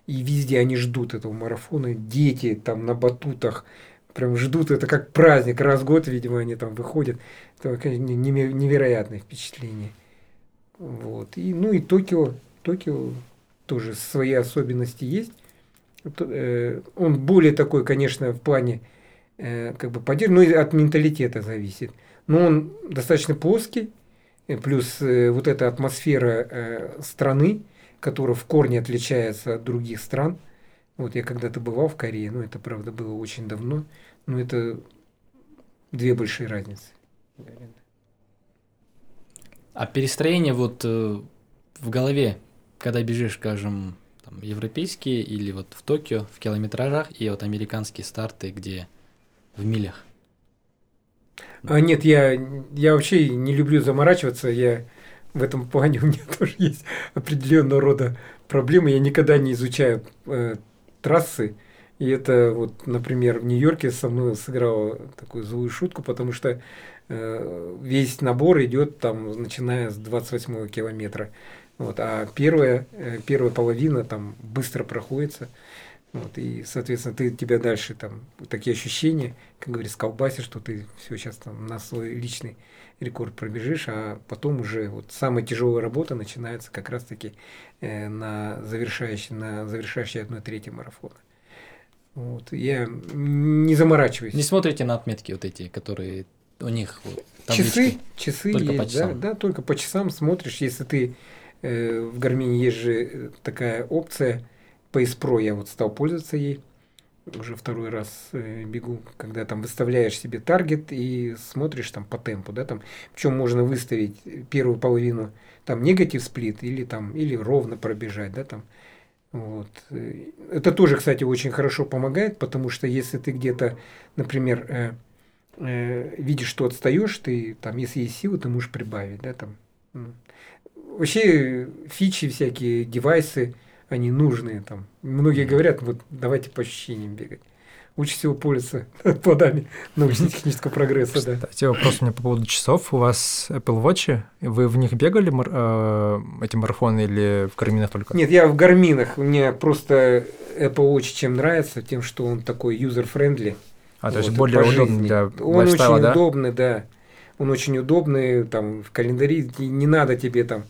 и везде они ждут этого марафона. Дети там на батутах прям ждут, это как праздник, раз в год, видимо, они там выходят. Это конечно, невероятное впечатление. Вот. И, ну и Токио, Токио тоже свои особенности есть. Э, он более такой, конечно, в плане э, как бы поддержки, но и от менталитета зависит. Но он достаточно плоский, э, плюс вот эта атмосфера страны, которая в корне отличается от других стран. Вот я когда-то бывал в Корее, но это, правда, было очень давно, но это две большие разницы. А перестроение вот в голове, когда бежишь, скажем, там, европейские или вот в Токио в километражах и вот американские старты, где в милях? А, нет, я, я вообще не люблю заморачиваться. Я в этом плане <laughs> у меня тоже есть определенного рода проблемы. Я никогда не изучаю э, трассы. И это вот, например, в Нью-Йорке со мной сыграло такую злую шутку, потому что э, весь набор идет там, начиная с 28 километра. Вот, а первая, э, первая половина там быстро проходится. Вот, и, соответственно, ты тебя дальше там такие ощущения, как говорится, колбасишь, что ты все сейчас там на свой личный рекорд пробежишь, а потом уже вот самая тяжелая работа начинается как раз-таки э, на завершающей, на завершающей одной трети марафона. Вот, я не заморачиваюсь. Не смотрите на отметки вот эти, которые у них вот, Часы, часы только есть, по часам. Да, да, только по часам смотришь, если ты Э, в Гармине есть же э, такая опция Pace Pro, я вот стал пользоваться ей. Уже второй раз э, бегу, когда там выставляешь себе таргет и смотришь там по темпу, да, там, причем можно выставить первую половину там негатив сплит или там, или ровно пробежать, да, там, вот. Это тоже, кстати, очень хорошо помогает, потому что если ты где-то, например, э, э, видишь, что отстаешь, ты там, если есть силы, ты можешь прибавить, да, там. Вообще фичи всякие, девайсы, они нужные там. Многие говорят, вот давайте по ощущениям бегать. Лучше всего пользоваться <laughs> плодами научно-технического прогресса, да. Кстати, вопрос у меня по поводу часов. У вас Apple Watch, вы в них бегали э, эти марафоны или в гарминах только? Нет, я в гарминах. Мне просто Apple Watch чем нравится, тем, что он такой user-friendly. А, то есть более удобный для Он очень да? удобный, да. Он очень удобный, там, в календаре не надо тебе там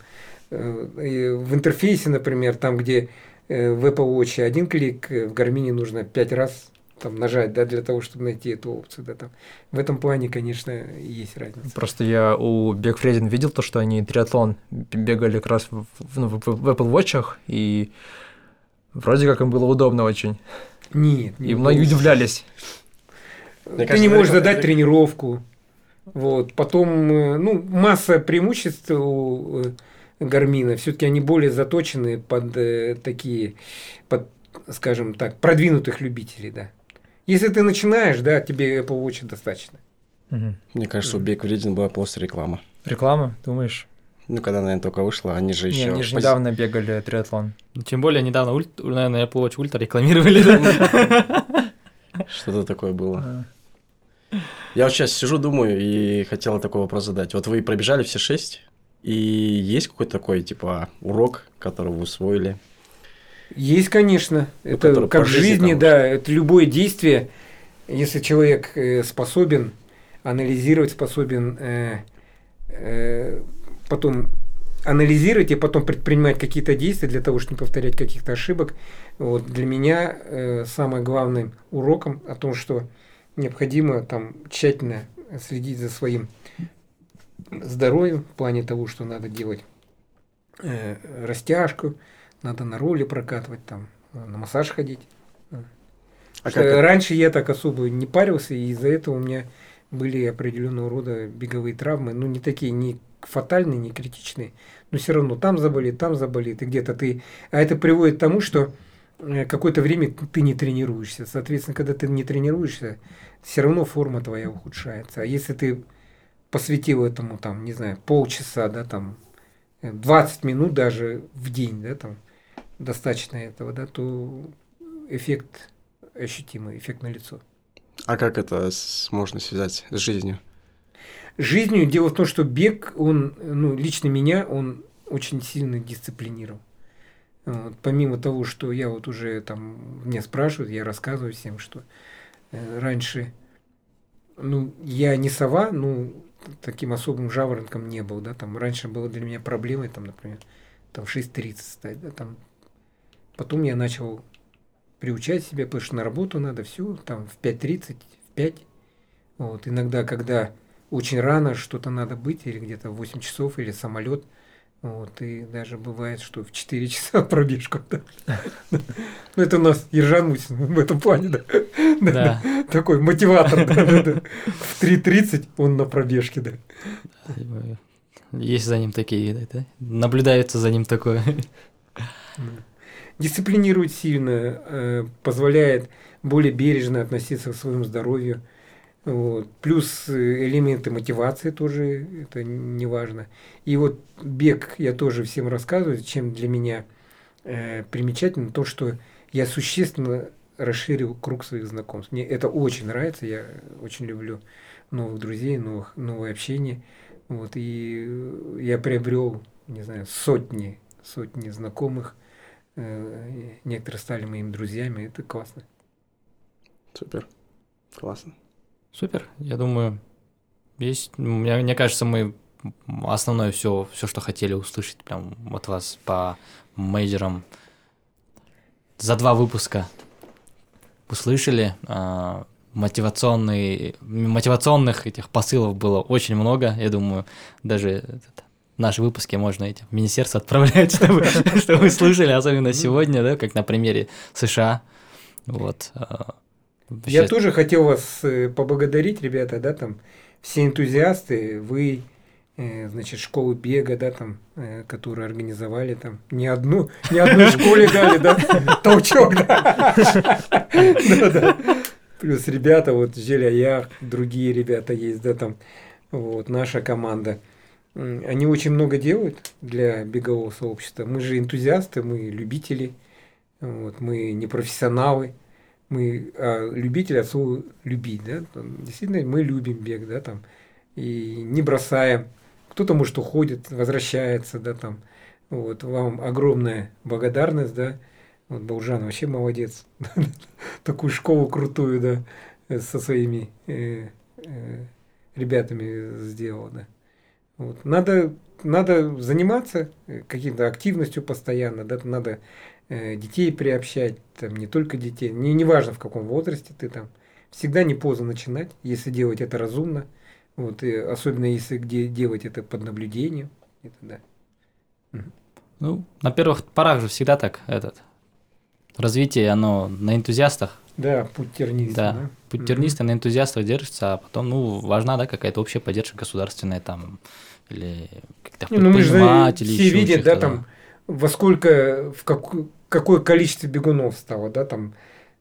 в интерфейсе, например, там, где э, в Apple Watch один клик, э, в Гармине нужно пять раз там нажать, да, для того, чтобы найти эту опцию, да, там. В этом плане, конечно, есть разница. Просто я у Бегфредин видел то, что они триатлон бегали как раз в, в, ну, в, в Apple Watch, и вроде как им было удобно очень. Нет, не И многие удивлялись. Мне Ты кажется, не можешь задать тренировку. Вот. Потом, ну, масса преимуществ у гармина, все-таки они более заточены под э, такие, под, скажем так, продвинутых любителей, да. Если ты начинаешь, да, тебе Apple Watch достаточно. Угу. Мне кажется, у Биг Вредин была просто реклама. Реклама, думаешь? Ну, когда, наверное, только вышла, они же еще... Не, они же недавно бегали триатлон. Ну, тем более, недавно, ульт... наверное, Apple Watch Ultra рекламировали. <laughs> Что-то такое было. Я вот сейчас сижу, думаю, и хотела такой вопрос задать. Вот вы пробежали все шесть и есть какой-то такой, типа, урок, который вы усвоили? Есть, конечно. Ну, это как в жизни, да. Это любое действие, если человек э, способен анализировать, способен э, э, потом анализировать и потом предпринимать какие-то действия для того, чтобы не повторять каких-то ошибок. Вот для меня э, самым главным уроком о том, что необходимо там тщательно следить за своим здоровьем в плане того, что надо делать э, растяжку, надо на роли прокатывать, там, на массаж ходить. А как Раньше я так особо не парился, и из-за этого у меня были определенного рода беговые травмы, ну не такие, не фатальные, не критичные, но все равно там заболит, там заболит, и где-то ты... А это приводит к тому, что э, какое-то время ты не тренируешься. Соответственно, когда ты не тренируешься, все равно форма твоя ухудшается. А если ты посвятил этому, там, не знаю, полчаса, да, там, э, 20 минут даже в день, да, там, достаточно этого, да, то эффект ощутимый, эффект на лицо. А как это можно связать с жизнью? Жизнью дело в том, что бег, он, ну, лично меня, он очень сильно дисциплинировал. Вот, помимо того, что я вот уже там, меня спрашивают, я рассказываю всем, что э, раньше, ну, я не сова, ну, таким особым жаворонком не был, да, там, раньше было для меня проблемой, там, например, там, в 6.30 стать, да, там, потом я начал приучать себя, потому что на работу надо все, там, в 5.30, в 5, вот, иногда, когда очень рано что-то надо быть, или где-то в 8 часов, или самолет. Вот, и даже бывает, что в 4 <laughs> часа пробежку. Да. Ну, это у нас Ержан Мусин в этом плане, да. Да. Такой мотиватор. да, да, да. В 3.30 он на пробежке, да. Есть за ним такие, да? Наблюдается за ним такое. Дисциплинирует сильно, э, позволяет более бережно относиться к своему здоровью. Вот. Плюс э, элементы мотивации тоже, это не важно. И вот бег я тоже всем рассказываю, чем для меня э, примечательно то, что я существенно расширил круг своих знакомств. Мне это очень нравится, я очень люблю новых друзей, новых, новое общение. Вот, и э, я приобрел, не знаю, сотни, сотни знакомых. Э, Некоторые стали моими друзьями, это классно. Супер. Классно. Супер. Я думаю, есть. Мне, мне кажется, мы основное все, все, что хотели услышать прям от вас по мейджерам за два выпуска услышали. А, мотивационный, мотивационных этих посылов было очень много. Я думаю, даже наши выпуски можно эти, в министерство отправлять, <laughs> чтобы, чтобы слушали, особенно сегодня, да, как на примере США. Вот. А, Я тоже хотел вас э, поблагодарить, ребята, да, там, все энтузиасты, вы, э, значит, школу бега, да, там, э, которую организовали, там, не одну, не одной <laughs> школе дали, да, толчок, да. Да-да. Плюс ребята, вот, Желя другие ребята есть, да, там, вот, наша команда. Они очень много делают для бегового сообщества. Мы же энтузиасты, мы любители, вот, мы не профессионалы мы а, любители от слова любить, да, там, действительно мы любим бег, да, там, и не бросаем. Кто-то, может, уходит, возвращается, да, там, вот, вам огромная благодарность, да, вот Баужан вообще молодец, <laughs> такую школу крутую, да, со своими э, э, ребятами сделал, да. Вот. Надо, надо заниматься э, каким-то активностью постоянно, да, надо детей приобщать, там, не только детей, не, не важно в каком возрасте ты там, всегда не поздно начинать, если делать это разумно, вот, и особенно если где делать это под наблюдением, это да. Ну, на первых порах же всегда так, этот, развитие, оно на энтузиастах, Да, путь терниста, да, да. путь терниста на энтузиастах держится, а потом, ну, важна, да, какая-то общая поддержка государственная там, или каких-то Не, ну мы же все видят, да, там, во сколько, в какое, какое количество бегунов стало, да, там,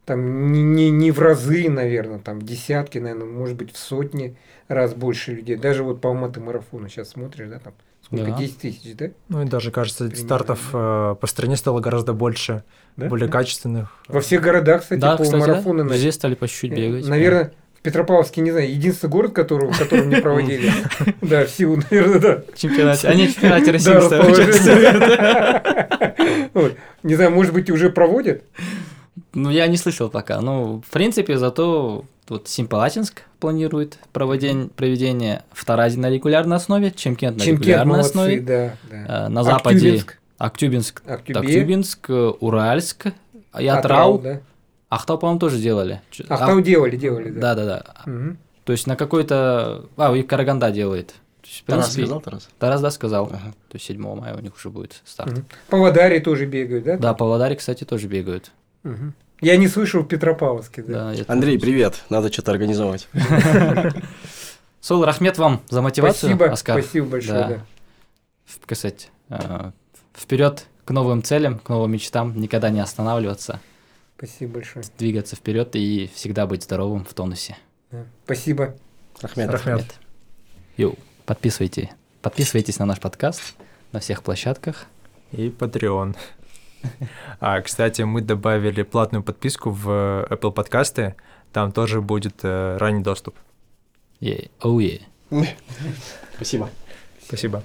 там не, не, не в разы, наверное, там десятки, наверное, может быть, в сотни раз больше людей. Даже вот по Алматы марафону сейчас смотришь, да, там, сколько, Да. 10 тысяч, да? Ну и даже, кажется, Примерно, стартов э, по стране стало гораздо больше, Да? более Да. качественных. Во всех городах, кстати, Да, полумарафоны да, везде стали по чуть-чуть бегать. Наверное, в Петропавловске, не знаю, единственный город, который, в котором не проводили. <laughs> Да, в силу, наверное, да. чемпионате, они в чемпионате России. Вот. Не знаю, может быть, уже проводят? Ну, я не слышал пока. Ну, в принципе, зато вот Симпалатинск планирует проведение вторая на регулярной основе, Чемкент на Чемкент регулярной молодцы, основе. да, да. Э, На западе Актюбинск, Актюбинск, Актюбинск, Уральск, и Атрау, Атрау. да. Ахтау, по-моему, тоже делали. Ахтау делали, делали, да. Да, да, да. Мгм. То есть на какой-то... А, и Караганда делает. То есть, в Тарас принципе, сказал, Тарас? Тарас, да, сказал. Ага. То есть 7 мая у них уже будет старт. Мгм. Павлодаре тоже бегают, да? Да, Павлодаре, кстати, тоже бегают. Мгм. Я не слышал в Петропавловске, да. Да, Андрей, тоже- привет. Надо что-то организовать. <laughs> <laughs> Сол Рахмет вам за мотивацию, Спасибо, Оскар. спасибо большое, Да. да. В- Кстати, вперед к новым целям, к новым мечтам, никогда не останавливаться, Спасибо большое. двигаться вперед и всегда быть здоровым в тонусе. Да. Спасибо. Рахмет. Рахмет. Йоу, подписывайте, подписывайтесь на наш подкаст на всех площадках. И Patreon. А, кстати, мы добавили платную подписку в Apple подкасты. Там тоже будет э, ранний доступ. Yeah. Oh yeah. Спасибо. Спасибо.